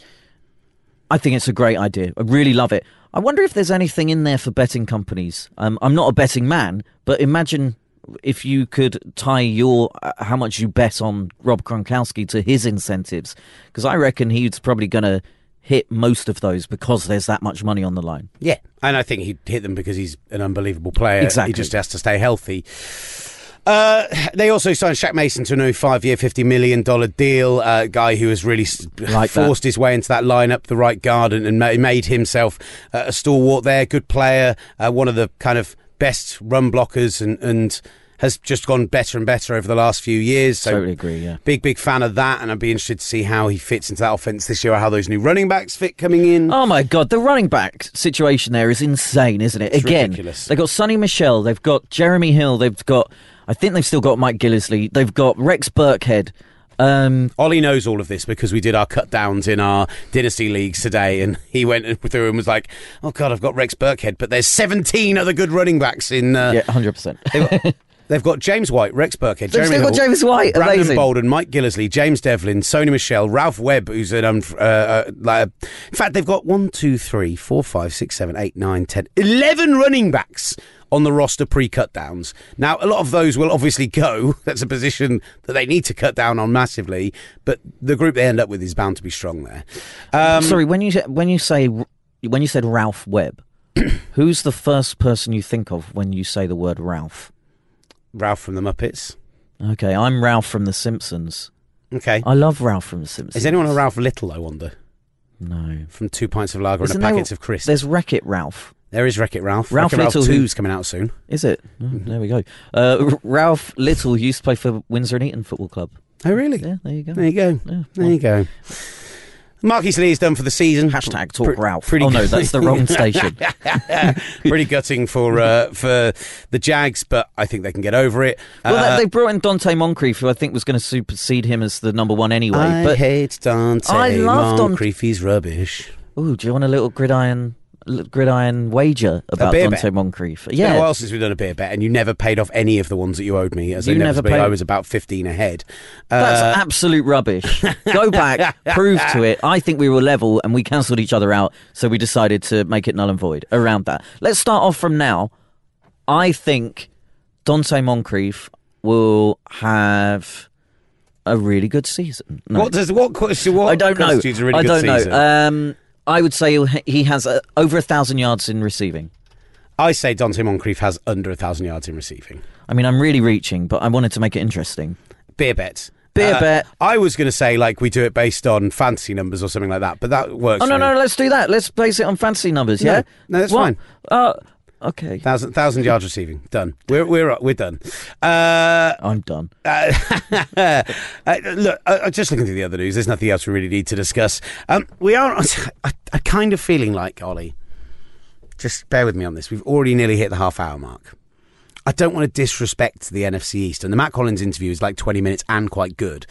[SPEAKER 2] I think it's a great idea. I really love it. I wonder if there's anything in there for betting companies. Um, I'm not a betting man, but imagine if you could tie your uh, how much you bet on Rob Gronkowski to his incentives, because I reckon he's probably going to hit most of those because there's that much money on the line.
[SPEAKER 1] Yeah, and I think he'd hit them because he's an unbelievable player.
[SPEAKER 2] Exactly.
[SPEAKER 1] He just has to stay healthy. Uh, they also signed Shaq Mason to a new five-year, fifty million dollar deal. A guy who has really
[SPEAKER 2] Like that.
[SPEAKER 1] forced his way into that lineup, the right guard, and, and made himself uh, a stalwart there. Good player, uh, one of the kind of best run blockers, and, and has just gone better and better over the last few years. So
[SPEAKER 2] totally agree. Yeah.
[SPEAKER 1] big, big fan of that, and I'd be interested to see how he fits into that offense this year, or how those new running backs fit coming in.
[SPEAKER 2] Oh my god, the running back situation there is insane, isn't it?
[SPEAKER 1] It's
[SPEAKER 2] Again,
[SPEAKER 1] ridiculous.
[SPEAKER 2] they've got Sony Michel, they've got Jeremy Hill, they've got I think they've still got Mike Gillislee, they've got Rex Burkhead. Um,
[SPEAKER 1] Ollie knows all of this because we did our cut downs in our dynasty leagues today, and he went through and was like, "Oh God, I've got Rex Burkhead, but there's 17 other good running backs in." Uh,
[SPEAKER 2] yeah, hundred percent.
[SPEAKER 1] They've got James White, Rex Burkhead, Jeremy
[SPEAKER 2] still got
[SPEAKER 1] Hill,
[SPEAKER 2] James White.
[SPEAKER 1] Brandon
[SPEAKER 2] Amazing.
[SPEAKER 1] Bolden, Mike Gillislee, James Develin, Sony Michel, Ralph Webb, who's an um, uh, uh, like, in fact they've got one, two, three, four, five, six, seven, eight, nine, ten, eleven running backs on the roster pre-cut downs. Now a lot of those will obviously go. That's a position that they need to cut down on massively, but the group they end up with is bound to be strong there. Um,
[SPEAKER 2] Sorry, when you when you say when you said Ralph Webb, who's the first person you think of when you say the word Ralph?
[SPEAKER 1] Ralph from the Muppets.
[SPEAKER 2] Okay, I'm Ralph from The Simpsons.
[SPEAKER 1] Okay.
[SPEAKER 2] I love Ralph from The Simpsons.
[SPEAKER 1] Is anyone a Ralph Little? I wonder.
[SPEAKER 2] No.
[SPEAKER 1] From two pints of lager
[SPEAKER 2] Isn't
[SPEAKER 1] and a
[SPEAKER 2] there-
[SPEAKER 1] packet of crisps.
[SPEAKER 2] There's Wreck It Ralph.
[SPEAKER 1] There is Wreck It Ralph.
[SPEAKER 2] Ralph
[SPEAKER 1] Wreck-It
[SPEAKER 2] Little,
[SPEAKER 1] 2's coming out soon.
[SPEAKER 2] Is it? Oh,
[SPEAKER 1] Mm-hmm.
[SPEAKER 2] There we go. Uh, Ralph Little used to play for Windsor and Eton Football Club.
[SPEAKER 1] Oh, really?
[SPEAKER 2] Yeah, there you go.
[SPEAKER 1] There you go.
[SPEAKER 2] Yeah,
[SPEAKER 1] There you go. Marquis Lee is done for the season.
[SPEAKER 2] Hashtag talk
[SPEAKER 1] Pre-
[SPEAKER 2] Ralph.
[SPEAKER 1] pretty
[SPEAKER 2] oh no, that's the wrong station.
[SPEAKER 1] pretty gutting for uh, for the Jags, but I think they can get over it.
[SPEAKER 2] well,
[SPEAKER 1] Uh,
[SPEAKER 2] they brought in Donte Moncrief, who I think was going to supersede him as the number one anyway.
[SPEAKER 1] I
[SPEAKER 2] but
[SPEAKER 1] hate Dante
[SPEAKER 2] I love Don-
[SPEAKER 1] He's rubbish.
[SPEAKER 2] ooh, do you want a little gridiron, little gridiron wager about Dante
[SPEAKER 1] bet?
[SPEAKER 2] Moncrief?
[SPEAKER 1] Yeah.
[SPEAKER 2] Yeah,
[SPEAKER 1] a while since we've done a beer bet, and you never paid off any of the ones that you owed me, as
[SPEAKER 2] You
[SPEAKER 1] they
[SPEAKER 2] never
[SPEAKER 1] never paid. I was about fifteen ahead.
[SPEAKER 2] that's
[SPEAKER 1] Uh,
[SPEAKER 2] absolute rubbish. Go back, prove to it. I think we were level and we cancelled each other out, so we decided to make it null and void around that. Let's start off from now. I think Donte Moncrief will have a really good season. No.
[SPEAKER 1] what does what question? What
[SPEAKER 2] I don't know. I don't know. Um, I would say he'll- has uh, over a thousand yards in receiving.
[SPEAKER 1] I say Donte Moncrief has under a thousand yards in receiving.
[SPEAKER 2] I mean, I'm really reaching, but I wanted to make it interesting.
[SPEAKER 1] Beer bet.
[SPEAKER 2] Beer
[SPEAKER 1] Uh,
[SPEAKER 2] bet.
[SPEAKER 1] I was going to say like we do it based on fantasy numbers or something like that, but that works.
[SPEAKER 2] Oh no, no,
[SPEAKER 1] me.
[SPEAKER 2] let's do that. Let's base it on fancy numbers.
[SPEAKER 1] No,
[SPEAKER 2] Yeah,
[SPEAKER 1] no, that's
[SPEAKER 2] What?
[SPEAKER 1] fine.
[SPEAKER 2] Uh, okay,
[SPEAKER 1] Thousand thousand yards receiving done. We're we're we're done. Uh,
[SPEAKER 2] I'm done.
[SPEAKER 1] uh, uh, look, just looking through the other news. There's nothing else we really need to discuss. Um, we are. I, I kind of feeling like Ollie. Just bear with me on this. We've already nearly hit the half hour mark. I don't want to disrespect the NFC East, and the Mack Hollins interview is like 20 minutes and quite good.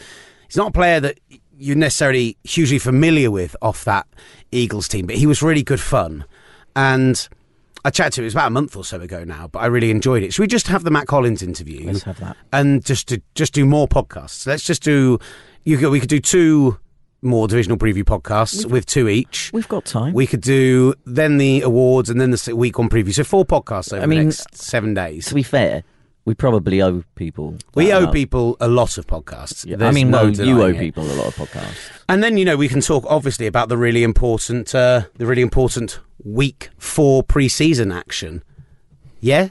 [SPEAKER 1] He's not a player that you're necessarily hugely familiar with off that Eagles team, but he was really good fun. And I chatted to him, it was about a month or so ago now, but I really enjoyed it. Should we just have the Mack Hollins interview?
[SPEAKER 2] Let's have that.
[SPEAKER 1] and just to just do more podcasts. Let's just do. You could, we could do two more divisional preview podcasts with two each.
[SPEAKER 2] We've got time.
[SPEAKER 1] We could do then the awards and then the week one preview. So four podcasts over
[SPEAKER 2] I mean,
[SPEAKER 1] the next seven days.
[SPEAKER 2] to be fair, we probably owe people.
[SPEAKER 1] We owe
[SPEAKER 2] amount.
[SPEAKER 1] people a lot of podcasts.
[SPEAKER 2] Yeah, I mean,
[SPEAKER 1] no
[SPEAKER 2] no, you owe
[SPEAKER 1] it.
[SPEAKER 2] people a lot of podcasts.
[SPEAKER 1] And then you know we can talk obviously about the really important, uh, the really important week four preseason action. Yeah,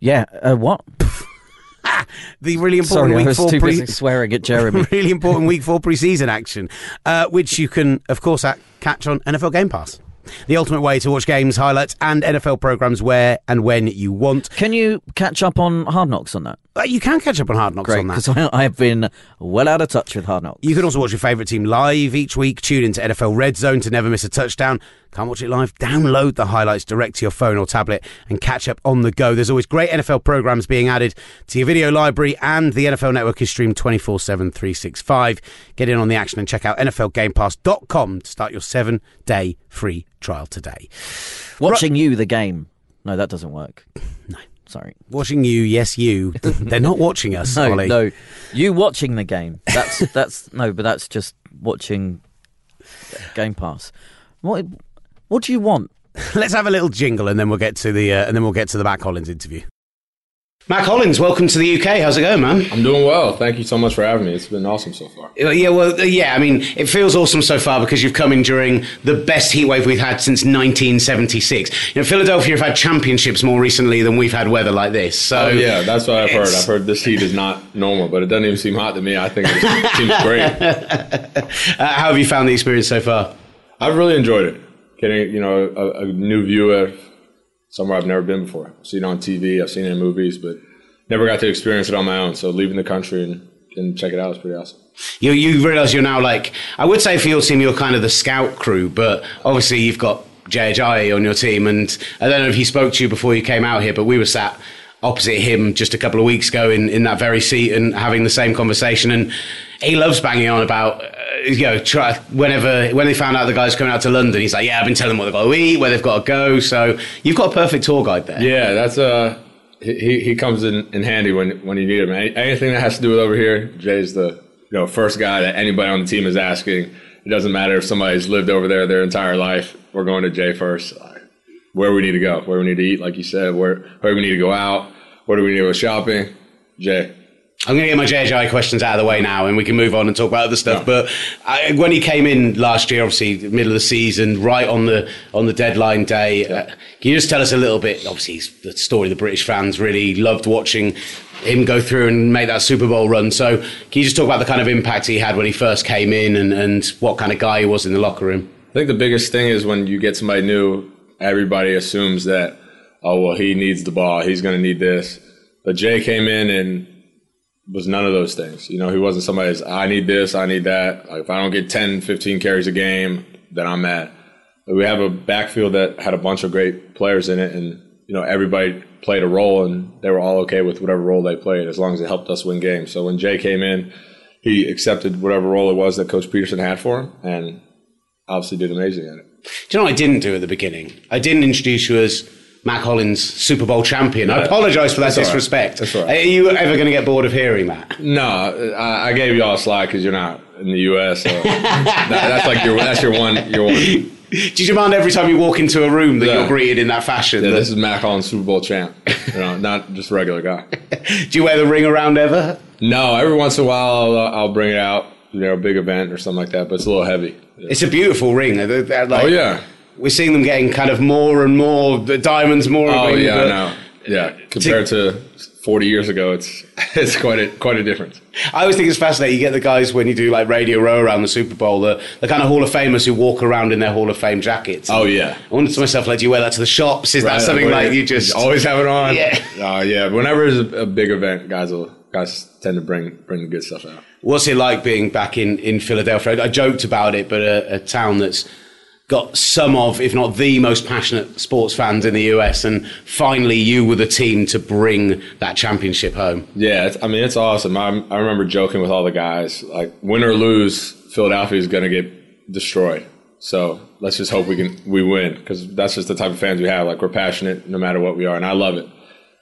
[SPEAKER 2] Yeah. Uh, what?
[SPEAKER 1] the really important
[SPEAKER 2] Sorry,
[SPEAKER 1] week four pre-
[SPEAKER 2] swearing at Jeremy.
[SPEAKER 1] really important week four preseason action, uh, which you can, of course, catch on NFL Game Pass. The ultimate way to watch games, highlights, and NFL programs where and when you want.
[SPEAKER 2] Can you catch up on Hard Knocks on that?
[SPEAKER 1] You can catch up on Hard Knocks
[SPEAKER 2] Great,
[SPEAKER 1] on that.
[SPEAKER 2] because I, I have been well out of touch with Hard Knocks.
[SPEAKER 1] You can also watch your favourite team live each week. Tune into NFL Red Zone to never miss a touchdown. Can't watch it live? Download the highlights direct to your phone or tablet and catch up on the go. There's always great NFL programs being added to your video library, and the NFL Network is streamed 24 7, 365. Get in on the action and check out NFLGamePass.com to start your seven day free trial today.
[SPEAKER 2] Watching you, the game. No, that doesn't work. No. Sorry.
[SPEAKER 1] Watching you, yes, you. They're not watching us,
[SPEAKER 2] No,
[SPEAKER 1] Ollie.
[SPEAKER 2] no. You watching the game. That's that's no, but that's just watching Game Pass. What what do you want?
[SPEAKER 1] Let's have a little jingle, and then we'll get to the uh, and then we'll get to the Mack Hollins interview. Mack Hollins, welcome to the UK. How's it going, man?
[SPEAKER 3] I'm doing well. Thank you so much for having me. It's been awesome so far.
[SPEAKER 1] Uh, Yeah, well, uh, yeah. I mean, it feels awesome so far because you've come in during the best heat wave we've had since 1976. You know, Philadelphia have had championships more recently than we've had weather like this. So
[SPEAKER 3] Oh yeah, that's what I've heard. I've heard this heat is not normal, but it doesn't even seem hot to me. I think it seems great.
[SPEAKER 1] Uh, how have you found the experience so far?
[SPEAKER 3] I've really enjoyed it. Getting you know a, a new view of somewhere I've never been before. I've seen it on TV, I've seen it in movies, but never got to experience it on my own. So leaving the country and, and check it out is pretty awesome.
[SPEAKER 1] You you realise you're now like I would say for your team you're kind of the scout crew, but obviously you've got JHI on your team, and I don't know if he spoke to you before you came out here, but we were sat opposite him just a couple of weeks ago in, in that very seat and having the same conversation, and he loves banging on about uh, you know try whenever when they found out the guys coming out to London, he's like, yeah, I've been telling them what they've got to eat, where they've got to go, so you've got a perfect tour guide there.
[SPEAKER 3] Yeah, that's uh he he comes in, in handy when when you need him. Anything that has to do with over here, Jay's the you know first guy that anybody on the team is asking. It doesn't matter if somebody's lived over there their entire life. We're going to Jay first. Where we need to go, where we need to eat, like you said, where where we need to go out, where do we need to go shopping, Jay.
[SPEAKER 1] I'm going to get my JJ questions out of the way now, and we can move on and talk about other stuff.
[SPEAKER 3] Yeah.
[SPEAKER 1] But I, when he came in last year, obviously middle of the season, right on the on the deadline day, uh, can you just tell us a little bit? Obviously, he's the story the British fans really loved watching him go through and make that Super Bowl run. So, can you just talk about the kind of impact he had when he first came in, and, and what kind of guy he was in the locker room?
[SPEAKER 3] I think the biggest thing is when you get somebody new, everybody assumes that, oh, well, he needs the ball. He's going to need this. But Jay came in and was none of those things. You know, he wasn't somebody's, I need this, I need that. Like, if I don't get 10, 15 carries a game, then I'm mad. We have a backfield that had a bunch of great players in it, and, you know, everybody played a role, and they were all okay with whatever role they played as long as it helped us win games. So when Jay came in, he accepted whatever role it was that Coach Pederson had for him, and obviously did amazing at it.
[SPEAKER 1] Do you know what I didn't do at the beginning? I didn't introduce you as Mack Hollins, Super Bowl champion. I apologise for that
[SPEAKER 3] that's right.
[SPEAKER 1] disrespect.
[SPEAKER 3] That's all right.
[SPEAKER 1] Are you ever going to get bored of hearing that?
[SPEAKER 3] No, I, I gave you all a slide because you're not in the U.S. So that, that's like your that's your one your one.
[SPEAKER 1] Do you demand every time you walk into a room that
[SPEAKER 3] Yeah.
[SPEAKER 1] you're greeted in that fashion? that-
[SPEAKER 3] this is Mack Hollins, Super Bowl champ. You know, not just a regular guy.
[SPEAKER 1] do you wear the ring around ever?
[SPEAKER 3] No, every once in a while I'll, uh, I'll bring it out. You know, a big event or something like that, but it's a little heavy.
[SPEAKER 1] It's a beautiful ring. Like-
[SPEAKER 3] Oh yeah,
[SPEAKER 1] We're seeing them getting kind of more and more the diamonds, more.
[SPEAKER 3] oh yeah,
[SPEAKER 1] but
[SPEAKER 3] I know. Yeah, compared to 40 years ago, it's it's quite a quite a difference.
[SPEAKER 1] I always think it's fascinating. You get the guys when you do like Radio Row around the Super Bowl, the, the kind of Hall of Famers who walk around in their Hall of Fame jackets.
[SPEAKER 3] Oh yeah.
[SPEAKER 1] I wondered to myself, like, do you wear that to the shops? Is that something like you just
[SPEAKER 3] always have it on?
[SPEAKER 1] Yeah.
[SPEAKER 3] Oh yeah. Whenever there's a, a big event, guys will guys tend to bring bring the good stuff out.
[SPEAKER 1] What's it like being back in, in Philadelphia? I joked about it, but a, a town that's got some of, if not the most passionate sports fans in the US, and finally you were the team to bring that championship home.
[SPEAKER 3] Yeah, I mean it's awesome. I, I remember joking with all the guys, like win or lose, Philadelphia is going to get destroyed. So let's just hope we can we win because that's just the type of fans we have. Like we're passionate no matter what we are, and I love it.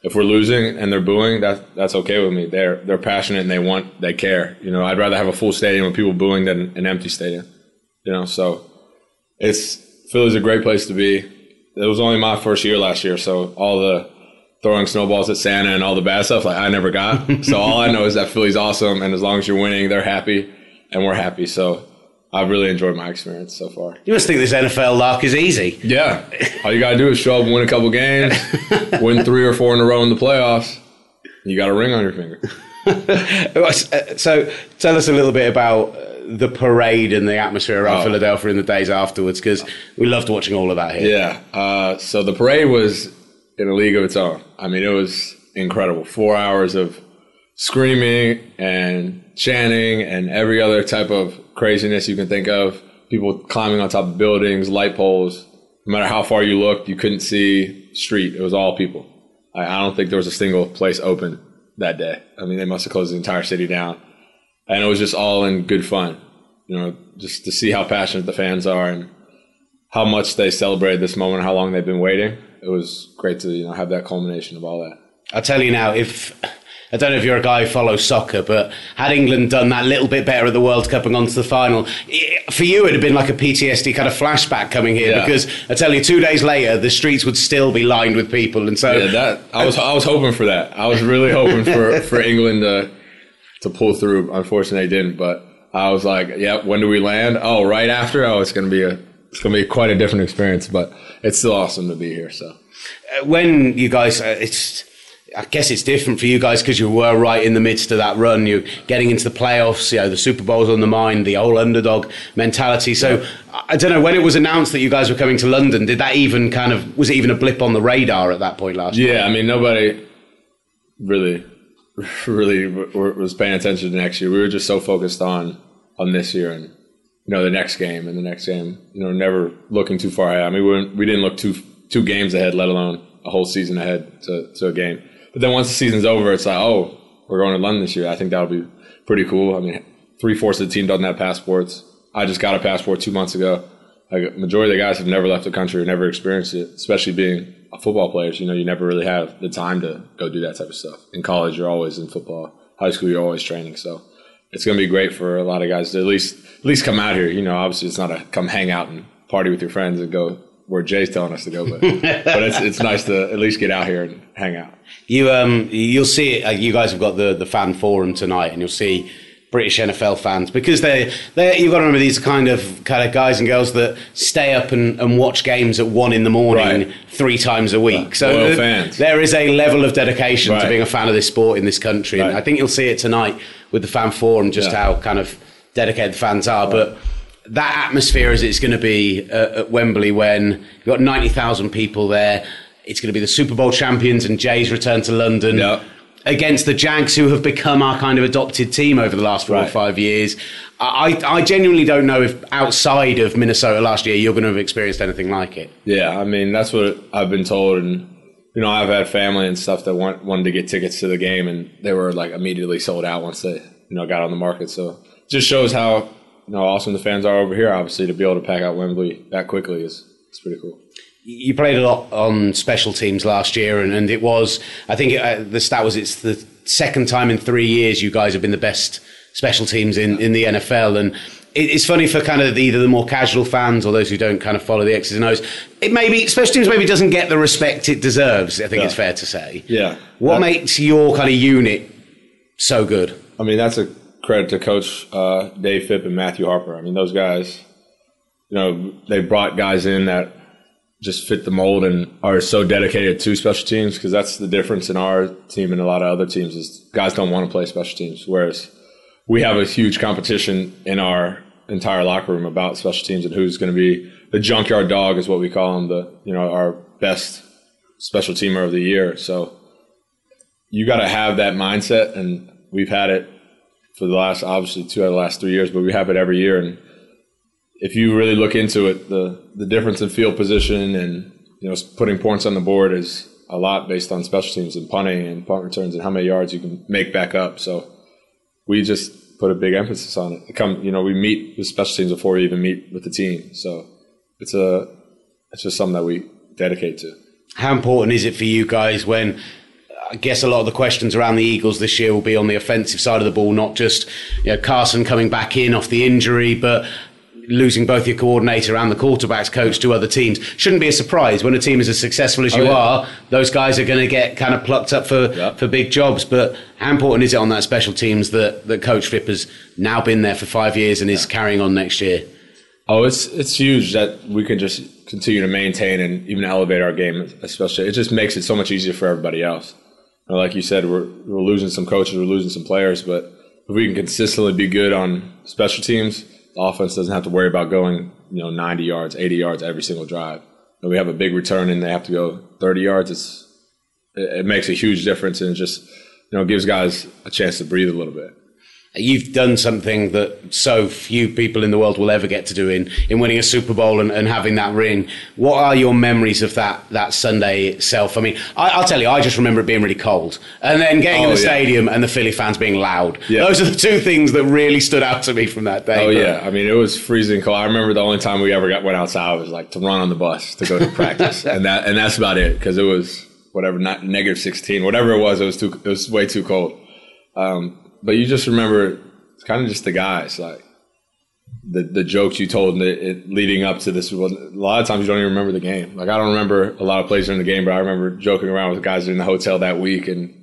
[SPEAKER 3] If we're losing and they're booing, that that's okay with me. They're they're passionate and they want they care. You know, I'd rather have a full stadium with people booing than an empty stadium. You know, so it's Philly's a great place to be. It was only my first year last year, so all the throwing snowballs at Santa and all the bad stuff, like I never got. so all I know is that Philly's awesome, and as long as you're winning, they're happy, and we're happy. So I've really enjoyed my experience so far.
[SPEAKER 1] You must think this NFL lark is easy.
[SPEAKER 3] Yeah, all you gotta do is show up, win a couple games, win three or four in a row in the playoffs. You got a ring on your finger.
[SPEAKER 1] So tell us a little bit about uh, the parade and the atmosphere around
[SPEAKER 3] Oh.
[SPEAKER 1] Philadelphia in the days afterwards, because we loved watching all of that here.
[SPEAKER 3] Yeah. Uh, so the parade was in a league of its own. I mean, it was incredible. Four hours of screaming and chanting and every other type of craziness you can think of. People climbing on top of buildings, light poles. No matter how far you looked, you couldn't see street. It was all people. I, I don't think there was a single place open that day. I mean, they must have closed the entire city down. And it was just all in good fun. You know, just to see how passionate the fans are and how much they celebrated this moment, how long they've been waiting. It was great to you know have that culmination of all that.
[SPEAKER 1] I'll tell you now, if I don't know if you're a guy who follows soccer, but had England done that little bit better at the World Cup and gone to the final, for you it'd have been like a PTSD kind of flashback coming here
[SPEAKER 3] Yeah.
[SPEAKER 1] because I tell you, two days later the streets would still be lined with people, and so
[SPEAKER 3] Yeah, that I was I was hoping for that. I was really hoping for for England to to pull through. Unfortunately, they didn't. But I was like, yeah, when do we land? Oh, right after. Oh, it's gonna be a it's gonna be quite a different experience. But it's still awesome to be here. So
[SPEAKER 1] uh, when you guys, uh, it's. I guess it's different for you guys because you were right in the midst of that run. You're getting into the playoffs, you know, the Super Bowl's on the mind, the whole underdog mentality. So I I don't know when it was announced that you guys were coming to London. Did that even kind of was it even a blip on the radar at that point last? year?
[SPEAKER 3] yeah, I mean nobody really really was paying attention to next year. We were just so focused on on this year and you know the next game and the next game. You know, never looking too far ahead. I mean, we we didn't look two two games ahead, let alone a whole season ahead to, to a game. But then once the season's over, it's like, oh, we're going to London this year. I think that'll be pretty cool. I mean, three fourths of the team doesn't have passports. I just got a passport two months ago. Like majority of the guys have never left the country or never experienced it, especially being football players, you know, you never really have the time to go do that type of stuff. In college, you're always in football. High school, you're always training. So it's going to be great for a lot of guys to at least at least come out here. You know, obviously it's not a come hang out and party with your friends and go where Jay's telling us to go, but but it's it's nice to at least get out here and hang out.
[SPEAKER 1] You um you'll see it. Uh, you guys have got the the fan forum tonight, and you'll see British NFL fans because they they you've got to remember these are kind of kind of guys and girls that stay up and, and watch games at one in the morning
[SPEAKER 3] Right.
[SPEAKER 1] three times a week. So th-
[SPEAKER 3] fans.
[SPEAKER 1] there is a level of dedication to being a fan of this sport in this country, and I think you'll see it tonight with the fan forum just
[SPEAKER 3] Yeah.
[SPEAKER 1] how kind of dedicated the fans are, but. That atmosphere as it's going to be uh, at Wembley when you've got 90,000 people there. It's going to be the Super Bowl champions and Jay's return to London
[SPEAKER 3] Yep.
[SPEAKER 1] Against the Jags, who have become our kind of adopted team over the last four or five years. I, I genuinely don't know if outside of Minnesota last year you're going to have experienced anything like it.
[SPEAKER 3] Yeah, I mean that's what I've been told, and you know I've had family and stuff that want, wanted to get tickets to the game, and they were like immediately sold out once they you know got on the market. So it just shows how you know awesome the fans are over here. Obviously, to be able to pack out Wembley that quickly is it's pretty cool.
[SPEAKER 1] You played a lot on special teams last year, and, and it was, I think uh, the stat was it's the second time in three years you guys have been the best special teams in, in the NFL. And it, it's funny for kind of either the more casual fans or those who don't kind of follow the X's and O's. It maybe, special teams maybe doesn't get the respect it deserves, I think
[SPEAKER 3] Yeah.
[SPEAKER 1] it's fair to say.
[SPEAKER 3] Yeah.
[SPEAKER 1] What
[SPEAKER 3] That-
[SPEAKER 1] makes your kind of unit so good?
[SPEAKER 3] I mean, that's a credit to Coach uh, Dave Fipp and Matthew Harper. I mean, those guys, you know, they brought guys in that just fit the mold and are so dedicated to special teams because that's the difference in our team and a lot of other teams is guys don't want to play special teams, whereas we have a huge competition in our entire locker room about special teams and who's going to be the junkyard dog is what we call him, the you know our best special teamer of the year. So you got to have that mindset, and we've had it for the last obviously two out of the last three years, but we have it every year. And if you really look into it, the the difference in field position and you know putting points on the board is a lot based on special teams and punting and punt returns and how many yards you can make back up. So we just put a big emphasis on it. come, you know, we meet with special teams before we even meet with the team. So it's a it's just something that we dedicate to.
[SPEAKER 1] How important is it for you guys when I guess a lot of the questions around the Eagles this year will be on the offensive side of the ball, not just you know, Carson coming back in off the injury, but losing both your coordinator and the quarterbacks coach to other teams shouldn't be a surprise when a team is as successful as oh, you
[SPEAKER 3] Oh, yeah.
[SPEAKER 1] are. Those guys are going to get kind of plucked up for
[SPEAKER 3] Yeah.
[SPEAKER 1] for big jobs. But how important is it on that special teams that that Coach Fipp has now been there for five years and is carrying on next year?
[SPEAKER 3] Oh, it's it's huge that we can just continue to maintain and even elevate our game, especially. It just makes it so much easier for everybody else. Know, like you said, we're we're losing some coaches, we're losing some players, but if we can consistently be good on special teams, the offense doesn't have to worry about going you know 90 yards, 80 yards every single drive. When we have a big return and they have to go 30 yards, it's it, it makes a huge difference and it just you know gives guys a chance to breathe a little bit.
[SPEAKER 1] You've done something that so few people in the world will ever get to do in, in winning a Super Bowl and, and having that ring. What are your memories of that, that Sunday itself? I mean, I, I'll tell you, I just remember it being really cold. And then getting in
[SPEAKER 3] Oh,
[SPEAKER 1] the
[SPEAKER 3] yeah.
[SPEAKER 1] stadium and the Philly fans being loud.
[SPEAKER 3] Yeah.
[SPEAKER 1] Those are the two things that really stood out to me from that day.
[SPEAKER 3] Oh yeah, I mean it was freezing cold. I remember the only time we ever got went outside was like to run on the bus to go to practice, and that and that's about it because it was whatever not negative sixteen, whatever it was. It was too it was way too cold. Um, but you just remember it's kind of just the guys like the the jokes you told the, it, leading up to this. A lot of times you don't even remember the game. Like I don't remember a lot of plays during the game, but I remember joking around with guys in the hotel that week and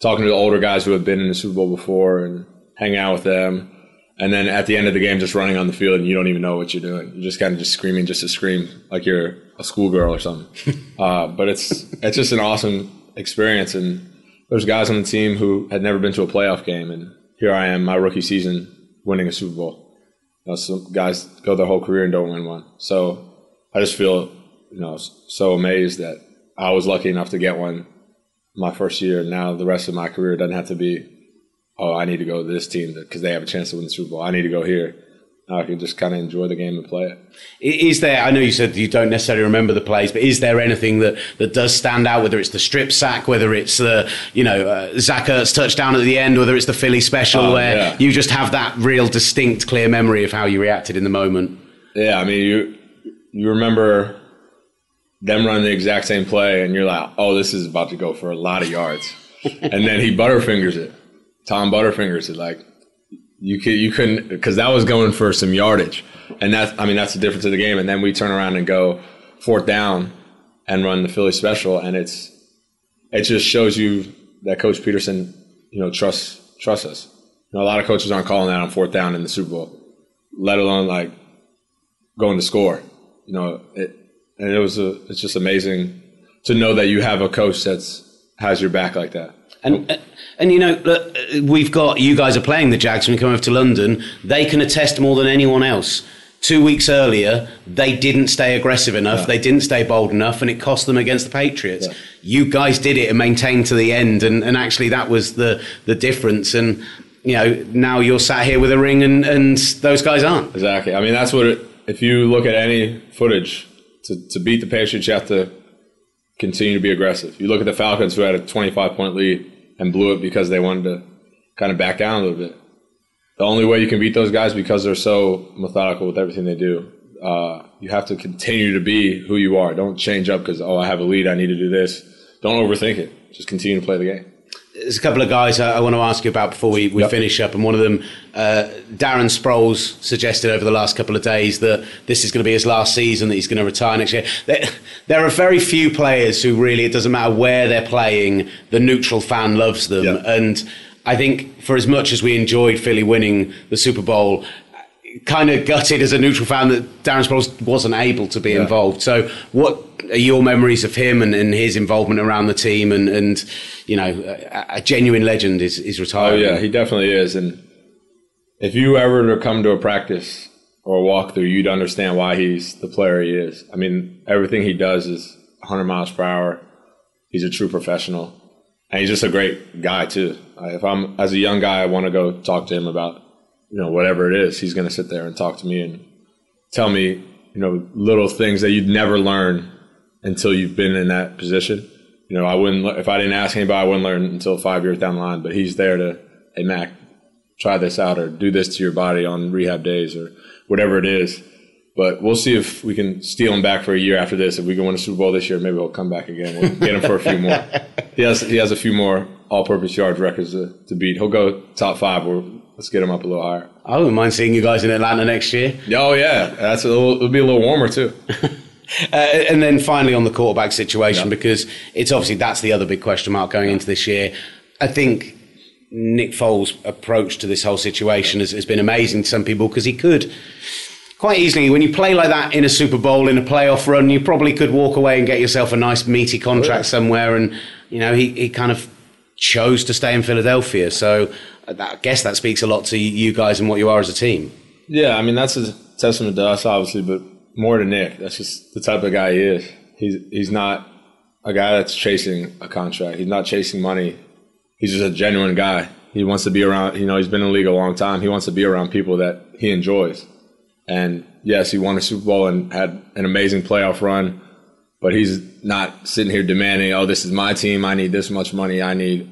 [SPEAKER 3] talking to the older guys who had been in the Super Bowl before and hanging out with them. And then at the end of the game, just running on the field and you don't even know what you're doing. You're just kind of just screaming just to scream like you're a schoolgirl or something. uh, but it's it's just an awesome experience. And there's guys on the team who had never been to a playoff game, and here I am, my rookie season, winning a Super Bowl. You know, some guys go their whole career and don't win one. So I just feel you know so amazed that I was lucky enough to get one my first year. And now the rest of my career doesn't have to be oh, I need to go to this team because they have a chance to win the Super Bowl. I need to go here. I can just kind of enjoy the game and play it.
[SPEAKER 1] Is there? I know you said you don't necessarily remember the plays, but is there anything that, that does stand out? Whether it's the strip sack, whether it's the you know uh, Zach Ertz touchdown at the end, whether it's the Philly special,
[SPEAKER 3] Oh,
[SPEAKER 1] where
[SPEAKER 3] yeah.
[SPEAKER 1] you just have that real distinct, clear memory of how you reacted in the moment.
[SPEAKER 3] Yeah, I mean, you you remember them running the exact same play, and you're like, oh, this is about to go for a lot of yards. and then he butterfingers it. Tom butterfingers it. Like you could you couldn't because that was going for some yardage, and that's I mean that's the difference of the game. And then we turn around and go fourth down and run the Philly special, and it's it just shows you that Coach Pederson, you know, trusts trusts us. You know, a lot of coaches aren't calling that on fourth down in the Super Bowl, let alone like going to score. You know, it, and it was a, it's just amazing to know that you have a coach that's has your back like that.
[SPEAKER 1] And and you know, look, we've got you guys are playing the Jags when we come over to London. They can attest more than anyone else. Two weeks earlier, they didn't stay aggressive enough.
[SPEAKER 3] Yeah.
[SPEAKER 1] They didn't stay bold enough, and it cost them against the Patriots.
[SPEAKER 3] Yeah.
[SPEAKER 1] You guys did it and maintained to the end, and, and actually that was the the difference. And you know, now you're sat here with a ring, and, and those guys aren't.
[SPEAKER 3] Exactly. I mean, that's what it, if you look at any footage to, to beat the Patriots, you have to continue to be aggressive. You look at the Falcons, who had a 25 point lead and blew it because they wanted to kind of back down a little bit. The only way you can beat those guys because they're so methodical with everything they do. Uh, you have to continue to be who you are. Don't change up because oh, I have a lead, I need to do this. Don't overthink it. Just continue to play the game.
[SPEAKER 1] There's a couple of guys I, I want to ask you about before we, we
[SPEAKER 3] Yep.
[SPEAKER 1] finish up, and one of them, uh, Darren Sproles, suggested over the last couple of days that this is going to be his last season, that he's going to retire next year. There, there are very few players who really, it doesn't matter where they're playing, the neutral fan loves them.
[SPEAKER 3] Yep.
[SPEAKER 1] And I think for as much as we enjoyed Philly winning the Super Bowl, kind of gutted as a neutral fan that Darren Sproles wasn't able to be
[SPEAKER 3] Yeah.
[SPEAKER 1] involved. So, what are your memories of him and, and his involvement around the team? And, and you know, a, a genuine legend is, is
[SPEAKER 3] Oh yeah, he definitely is. And if you ever to come to a practice or a walkthrough, you'd understand why he's the player he is. I mean, everything he does is 100 miles per hour. He's a true professional, and he's just a great guy too. If I'm as a young guy, I want to go talk to him about you know whatever it is. He's going to sit there and talk to me and tell me you know little things that you'd never learn until you've been in that position. You know, I wouldn't if I didn't ask anybody, I wouldn't learn until five years down the line. But he's there to, hey Mack, try this out or do this to your body on rehab days or whatever it is. But we'll see if we can steal him back for a year after this. If we can win a Super Bowl this year, maybe we'll come back again. We'll get him for a few more. He has he has a few more all-purpose yards records to, to beat. He'll go top five. Or let's get him up a little higher.
[SPEAKER 1] I wouldn't mind seeing you guys in Atlanta next year.
[SPEAKER 3] Oh yeah, that's a little, it'll be a little warmer too.
[SPEAKER 1] Uh, and then finally on the quarterback situation, because it's obviously that's the other big question mark going into this year. I think Nick Foles' approach to this whole situation has, has been amazing to some people because he could quite easily, when you play like that in a Super Bowl, in a playoff run, you probably could walk away and get yourself a nice meaty contract somewhere. And, you know, he, he kind of chose to stay in Philadelphia. So that, I guess that speaks a lot to you guys and what you are as a team.
[SPEAKER 3] Yeah, I mean that's a testament to us, obviously, but more to Nick. That's just the type of guy he is. He's he's not a guy that's chasing a contract. He's not chasing money. He's just a genuine guy. He wants to be around. You know, he's been in the league a long time. He wants to be around people that he enjoys. And yes, he won a Super Bowl and had an amazing playoff run. But he's not sitting here demanding, "Oh, this is my team. I need this much money. I need."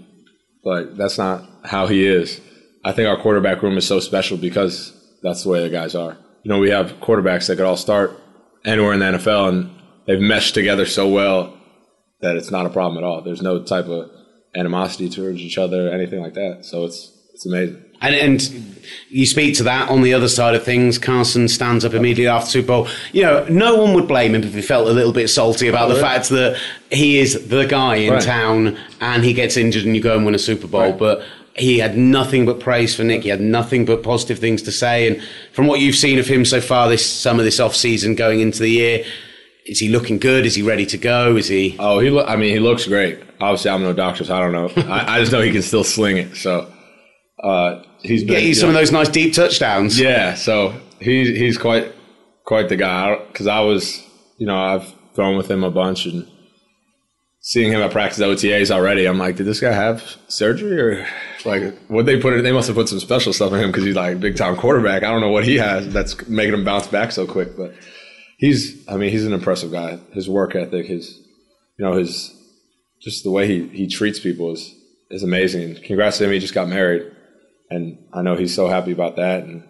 [SPEAKER 3] But that's not how he is. I think our quarterback room is so special because that's the way the guys are. You know, we have quarterbacks that could all start anywhere in the NFL, and they've meshed together so well that it's not a problem at all. There's no type of animosity towards each other, anything like that. So it's it's amazing.
[SPEAKER 1] And, and you speak to that on the other side of things. Carson stands up immediately after Super Bowl. You know, no one would blame him if he felt a little bit salty about the
[SPEAKER 3] really?
[SPEAKER 1] fact that he is the guy in
[SPEAKER 3] Right.
[SPEAKER 1] town and he gets injured and you go and win a Super Bowl.
[SPEAKER 3] Right.
[SPEAKER 1] But he had nothing but praise for Nick. He had nothing but positive things to say. And from what you've seen of him so far this summer, this off season, going into the year, is he looking good? Is he ready to go? Is he?
[SPEAKER 3] Oh, he. Lo- I mean, he looks great. Obviously, I'm no doctor, so I don't know. I, I just know he can still sling it. So uh, he's been
[SPEAKER 1] Get you some of those nice deep touchdowns.
[SPEAKER 3] Yeah, so he's he's quite quite the guy. Because I was, you know, I've thrown with him a bunch and seeing him at practice OTAs already. I'm like, did this guy have surgery or like what they put? It? They must have put some special stuff in him because he's like big time quarterback. I don't know what he has that's making him bounce back so quick, but he's. I mean, he's an impressive guy. His work ethic, his, you know, his just the way he he treats people is is amazing. Congrats to him. He just got married and I know he's so happy about that, and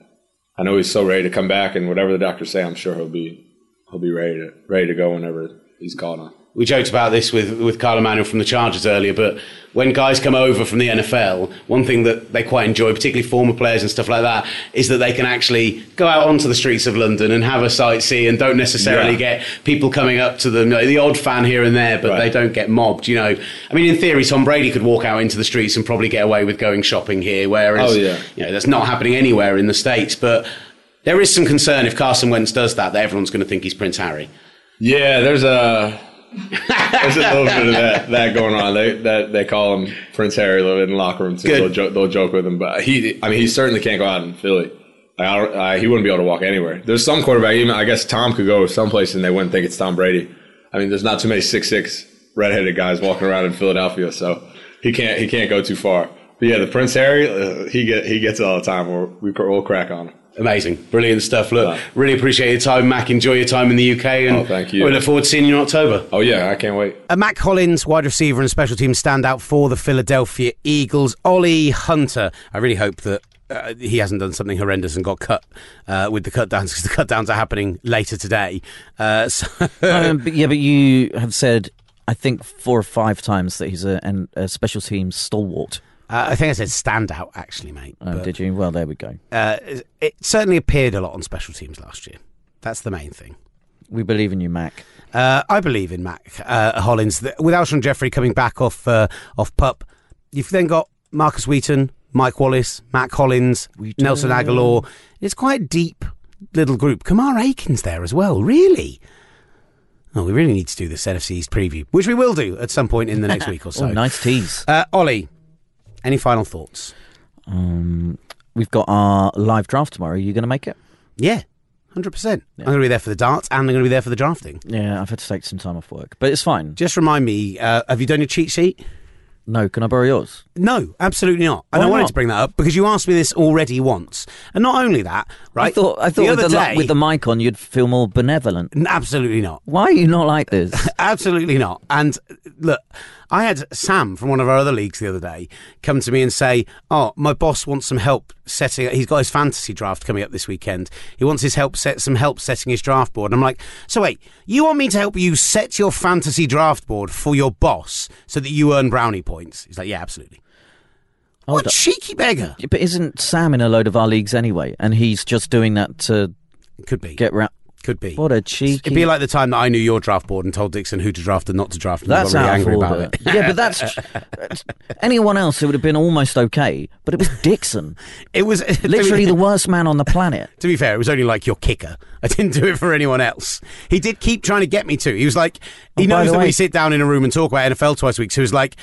[SPEAKER 3] I know he's so ready to come back. And whatever the doctors say, I'm sure he'll be he'll be ready to ready to go whenever he's called on.
[SPEAKER 1] We joked about this with with Kyle Emanuel from the Chargers earlier, but when guys come over from the NFL, one thing that they quite enjoy, particularly former players and stuff like that, is that they can actually go out onto the streets of London and have a sightsee and don't necessarily
[SPEAKER 3] Yeah.
[SPEAKER 1] get people coming up to them, the odd fan here and there, but
[SPEAKER 3] Right.
[SPEAKER 1] they don't get mobbed. You know, I mean, in theory, Tom Brady could walk out into the streets and probably get away with going shopping here, whereas
[SPEAKER 3] Oh, yeah.
[SPEAKER 1] you know that's not happening anywhere in the states, but. There is some concern if Carson Wentz does that, that everyone's going to think he's Prince Harry.
[SPEAKER 3] Yeah, there's a there's a little bit of that, that going on. They that they call him Prince Harry a little bit in the locker room too. They'll joke, they'll joke with him, but he I mean he certainly can't go out in Philly. Like, I don't, I, he wouldn't be able to walk anywhere. There's some quarterback. Even I guess Tom could go someplace and they wouldn't think it's Tom Brady. I mean, there's not too many six six redheaded guys walking around in Philadelphia, so he can't he can't go too far. But yeah, the Prince Harry, uh, he get he gets it all the time. We'll, we, we'll crack on him.
[SPEAKER 1] Amazing, brilliant stuff. Look,
[SPEAKER 3] Right.
[SPEAKER 1] really appreciate your time, Mack. Enjoy your time in the UK, and
[SPEAKER 3] Oh, thank you.
[SPEAKER 1] we look forward to seeing you in October.
[SPEAKER 3] Oh yeah, I can't wait.
[SPEAKER 1] Uh, Mack Hollins, wide receiver and special team standout for the Philadelphia Eagles. Ollie Hunter. I really hope that uh, he hasn't done something horrendous and got cut uh, with the cut downs because the cut downs are happening later today. Uh, so
[SPEAKER 2] Um, but yeah, but you have said I think four or five times that he's a, a special teams stalwart.
[SPEAKER 1] Uh, I think I said standout, actually, mate.
[SPEAKER 2] Oh,
[SPEAKER 1] But,
[SPEAKER 2] did you? Well, there we go.
[SPEAKER 1] uh, it certainly appeared a lot on special teams last year. That's the main thing.
[SPEAKER 2] We believe in you, Mack.
[SPEAKER 1] Uh, I believe in Mack uh, Hollins. With Alshon Jeffery coming back off uh, off pup, you've then got Markus Wheaton, Mike Wallace, Mack Hollins,
[SPEAKER 2] Wheaton.
[SPEAKER 1] Nelson Agholor. It's quite a deep little group. Kamar Aiken's there as well. Really? Oh, we really need to do this NFC East preview, which we will do at some point in the next week or so.
[SPEAKER 2] Oh, nice tease.
[SPEAKER 1] uh, Ollie, any final thoughts?
[SPEAKER 2] Um, we've got our live draft tomorrow. Are you going to make it?
[SPEAKER 1] Yeah, hundred percent. I'm going to be there for the darts, and I'm going to be there for the drafting.
[SPEAKER 2] Yeah, I've had to take some time off work, but it's fine.
[SPEAKER 1] Just remind me, uh, have you done your cheat sheet?
[SPEAKER 2] No, can I borrow yours?
[SPEAKER 1] No, absolutely not. And
[SPEAKER 2] Why
[SPEAKER 1] I wanted
[SPEAKER 2] not?
[SPEAKER 1] to bring that up because you asked me this already once. And not only that, right?
[SPEAKER 2] I thought I thought
[SPEAKER 1] the
[SPEAKER 2] with
[SPEAKER 1] other
[SPEAKER 2] the,
[SPEAKER 1] day,
[SPEAKER 2] with the mic on, you'd feel more benevolent.
[SPEAKER 1] Absolutely not.
[SPEAKER 2] Why are you not like this?
[SPEAKER 1] Absolutely not. And uh, look, I had Sam from one of our other leagues the other day come to me and say, "Oh, my boss wants some help setting. He's got his fantasy draft coming up this weekend. He wants his help set some help setting his draft board." And I'm like, "So wait, you want me to help you set your fantasy draft board for your boss so that you earn brownie points?" He's like, "Yeah, absolutely."
[SPEAKER 2] Hold
[SPEAKER 1] what
[SPEAKER 2] up.
[SPEAKER 1] cheeky beggar!
[SPEAKER 2] But isn't Sam in a load of our leagues anyway? And he's just doing that to
[SPEAKER 1] Could be.
[SPEAKER 2] get round.
[SPEAKER 1] Could be.
[SPEAKER 2] What a cheeky.
[SPEAKER 1] It'd be like the time that I knew your draft board and told Dixon who to draft and not to draft, and
[SPEAKER 2] That's
[SPEAKER 1] got really angry about it.
[SPEAKER 2] yeah, but that's anyone else. It would have been almost okay, but it was Dixon,
[SPEAKER 1] It was
[SPEAKER 2] literally the worst man on the planet.
[SPEAKER 1] to be fair, it was only like your kicker. I didn't do it for anyone else. He did keep trying to get me to. He was like, he
[SPEAKER 2] Oh,
[SPEAKER 1] knows that
[SPEAKER 2] way-
[SPEAKER 1] we sit down in a room and talk about NFL twice a week. So he was like,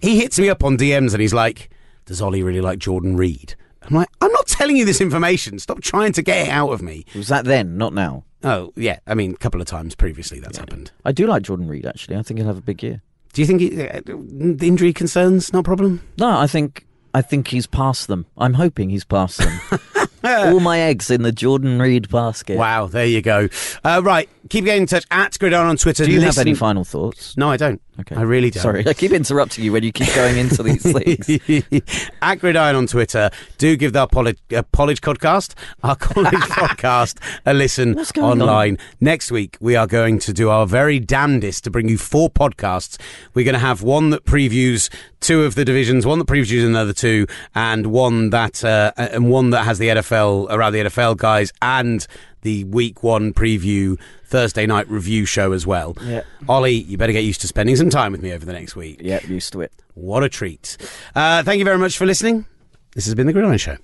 [SPEAKER 1] he hits me up on DMs and he's like, "Does Ollie really like Jordan Reed?" I'm like, I'm not telling you this information. Stop trying to get it out of me.
[SPEAKER 2] Was that then, not now?
[SPEAKER 1] Oh yeah, I mean, a couple of times previously that's happened.
[SPEAKER 2] I do like Jordan Reed. Actually, I think he'll have a big year.
[SPEAKER 1] Do you think he, uh, the injury concerns not a problem?
[SPEAKER 2] No, I think I think he's past them. I'm hoping he's past them. All my eggs in the Jordan Reed basket.
[SPEAKER 1] Wow, there you go. Uh, right, keep getting in touch at Gridiron on Twitter.
[SPEAKER 2] Do you have any final thoughts?
[SPEAKER 1] No, I don't.
[SPEAKER 2] Okay.
[SPEAKER 1] I really don't.
[SPEAKER 2] Sorry, I keep interrupting you when you keep going into these things.
[SPEAKER 1] at Gridiron on Twitter, do give our Pollage, uh, podcast, our college podcast, a listen
[SPEAKER 2] going on?
[SPEAKER 1] online. Next week, we are going to do our very damnedest to bring you four podcasts. We're going to have one that previews two of the divisions, one that previews another two, and one that uh, and one that has the NFL around the NFL guys and the week one preview Thursday night review show as well.
[SPEAKER 2] Yeah.
[SPEAKER 1] Ollie, you better get used to spending some time with me over the next week.
[SPEAKER 2] yeah, used to it.
[SPEAKER 1] What a treat. Uh, thank you very much for listening. This has been The Gridiron Show.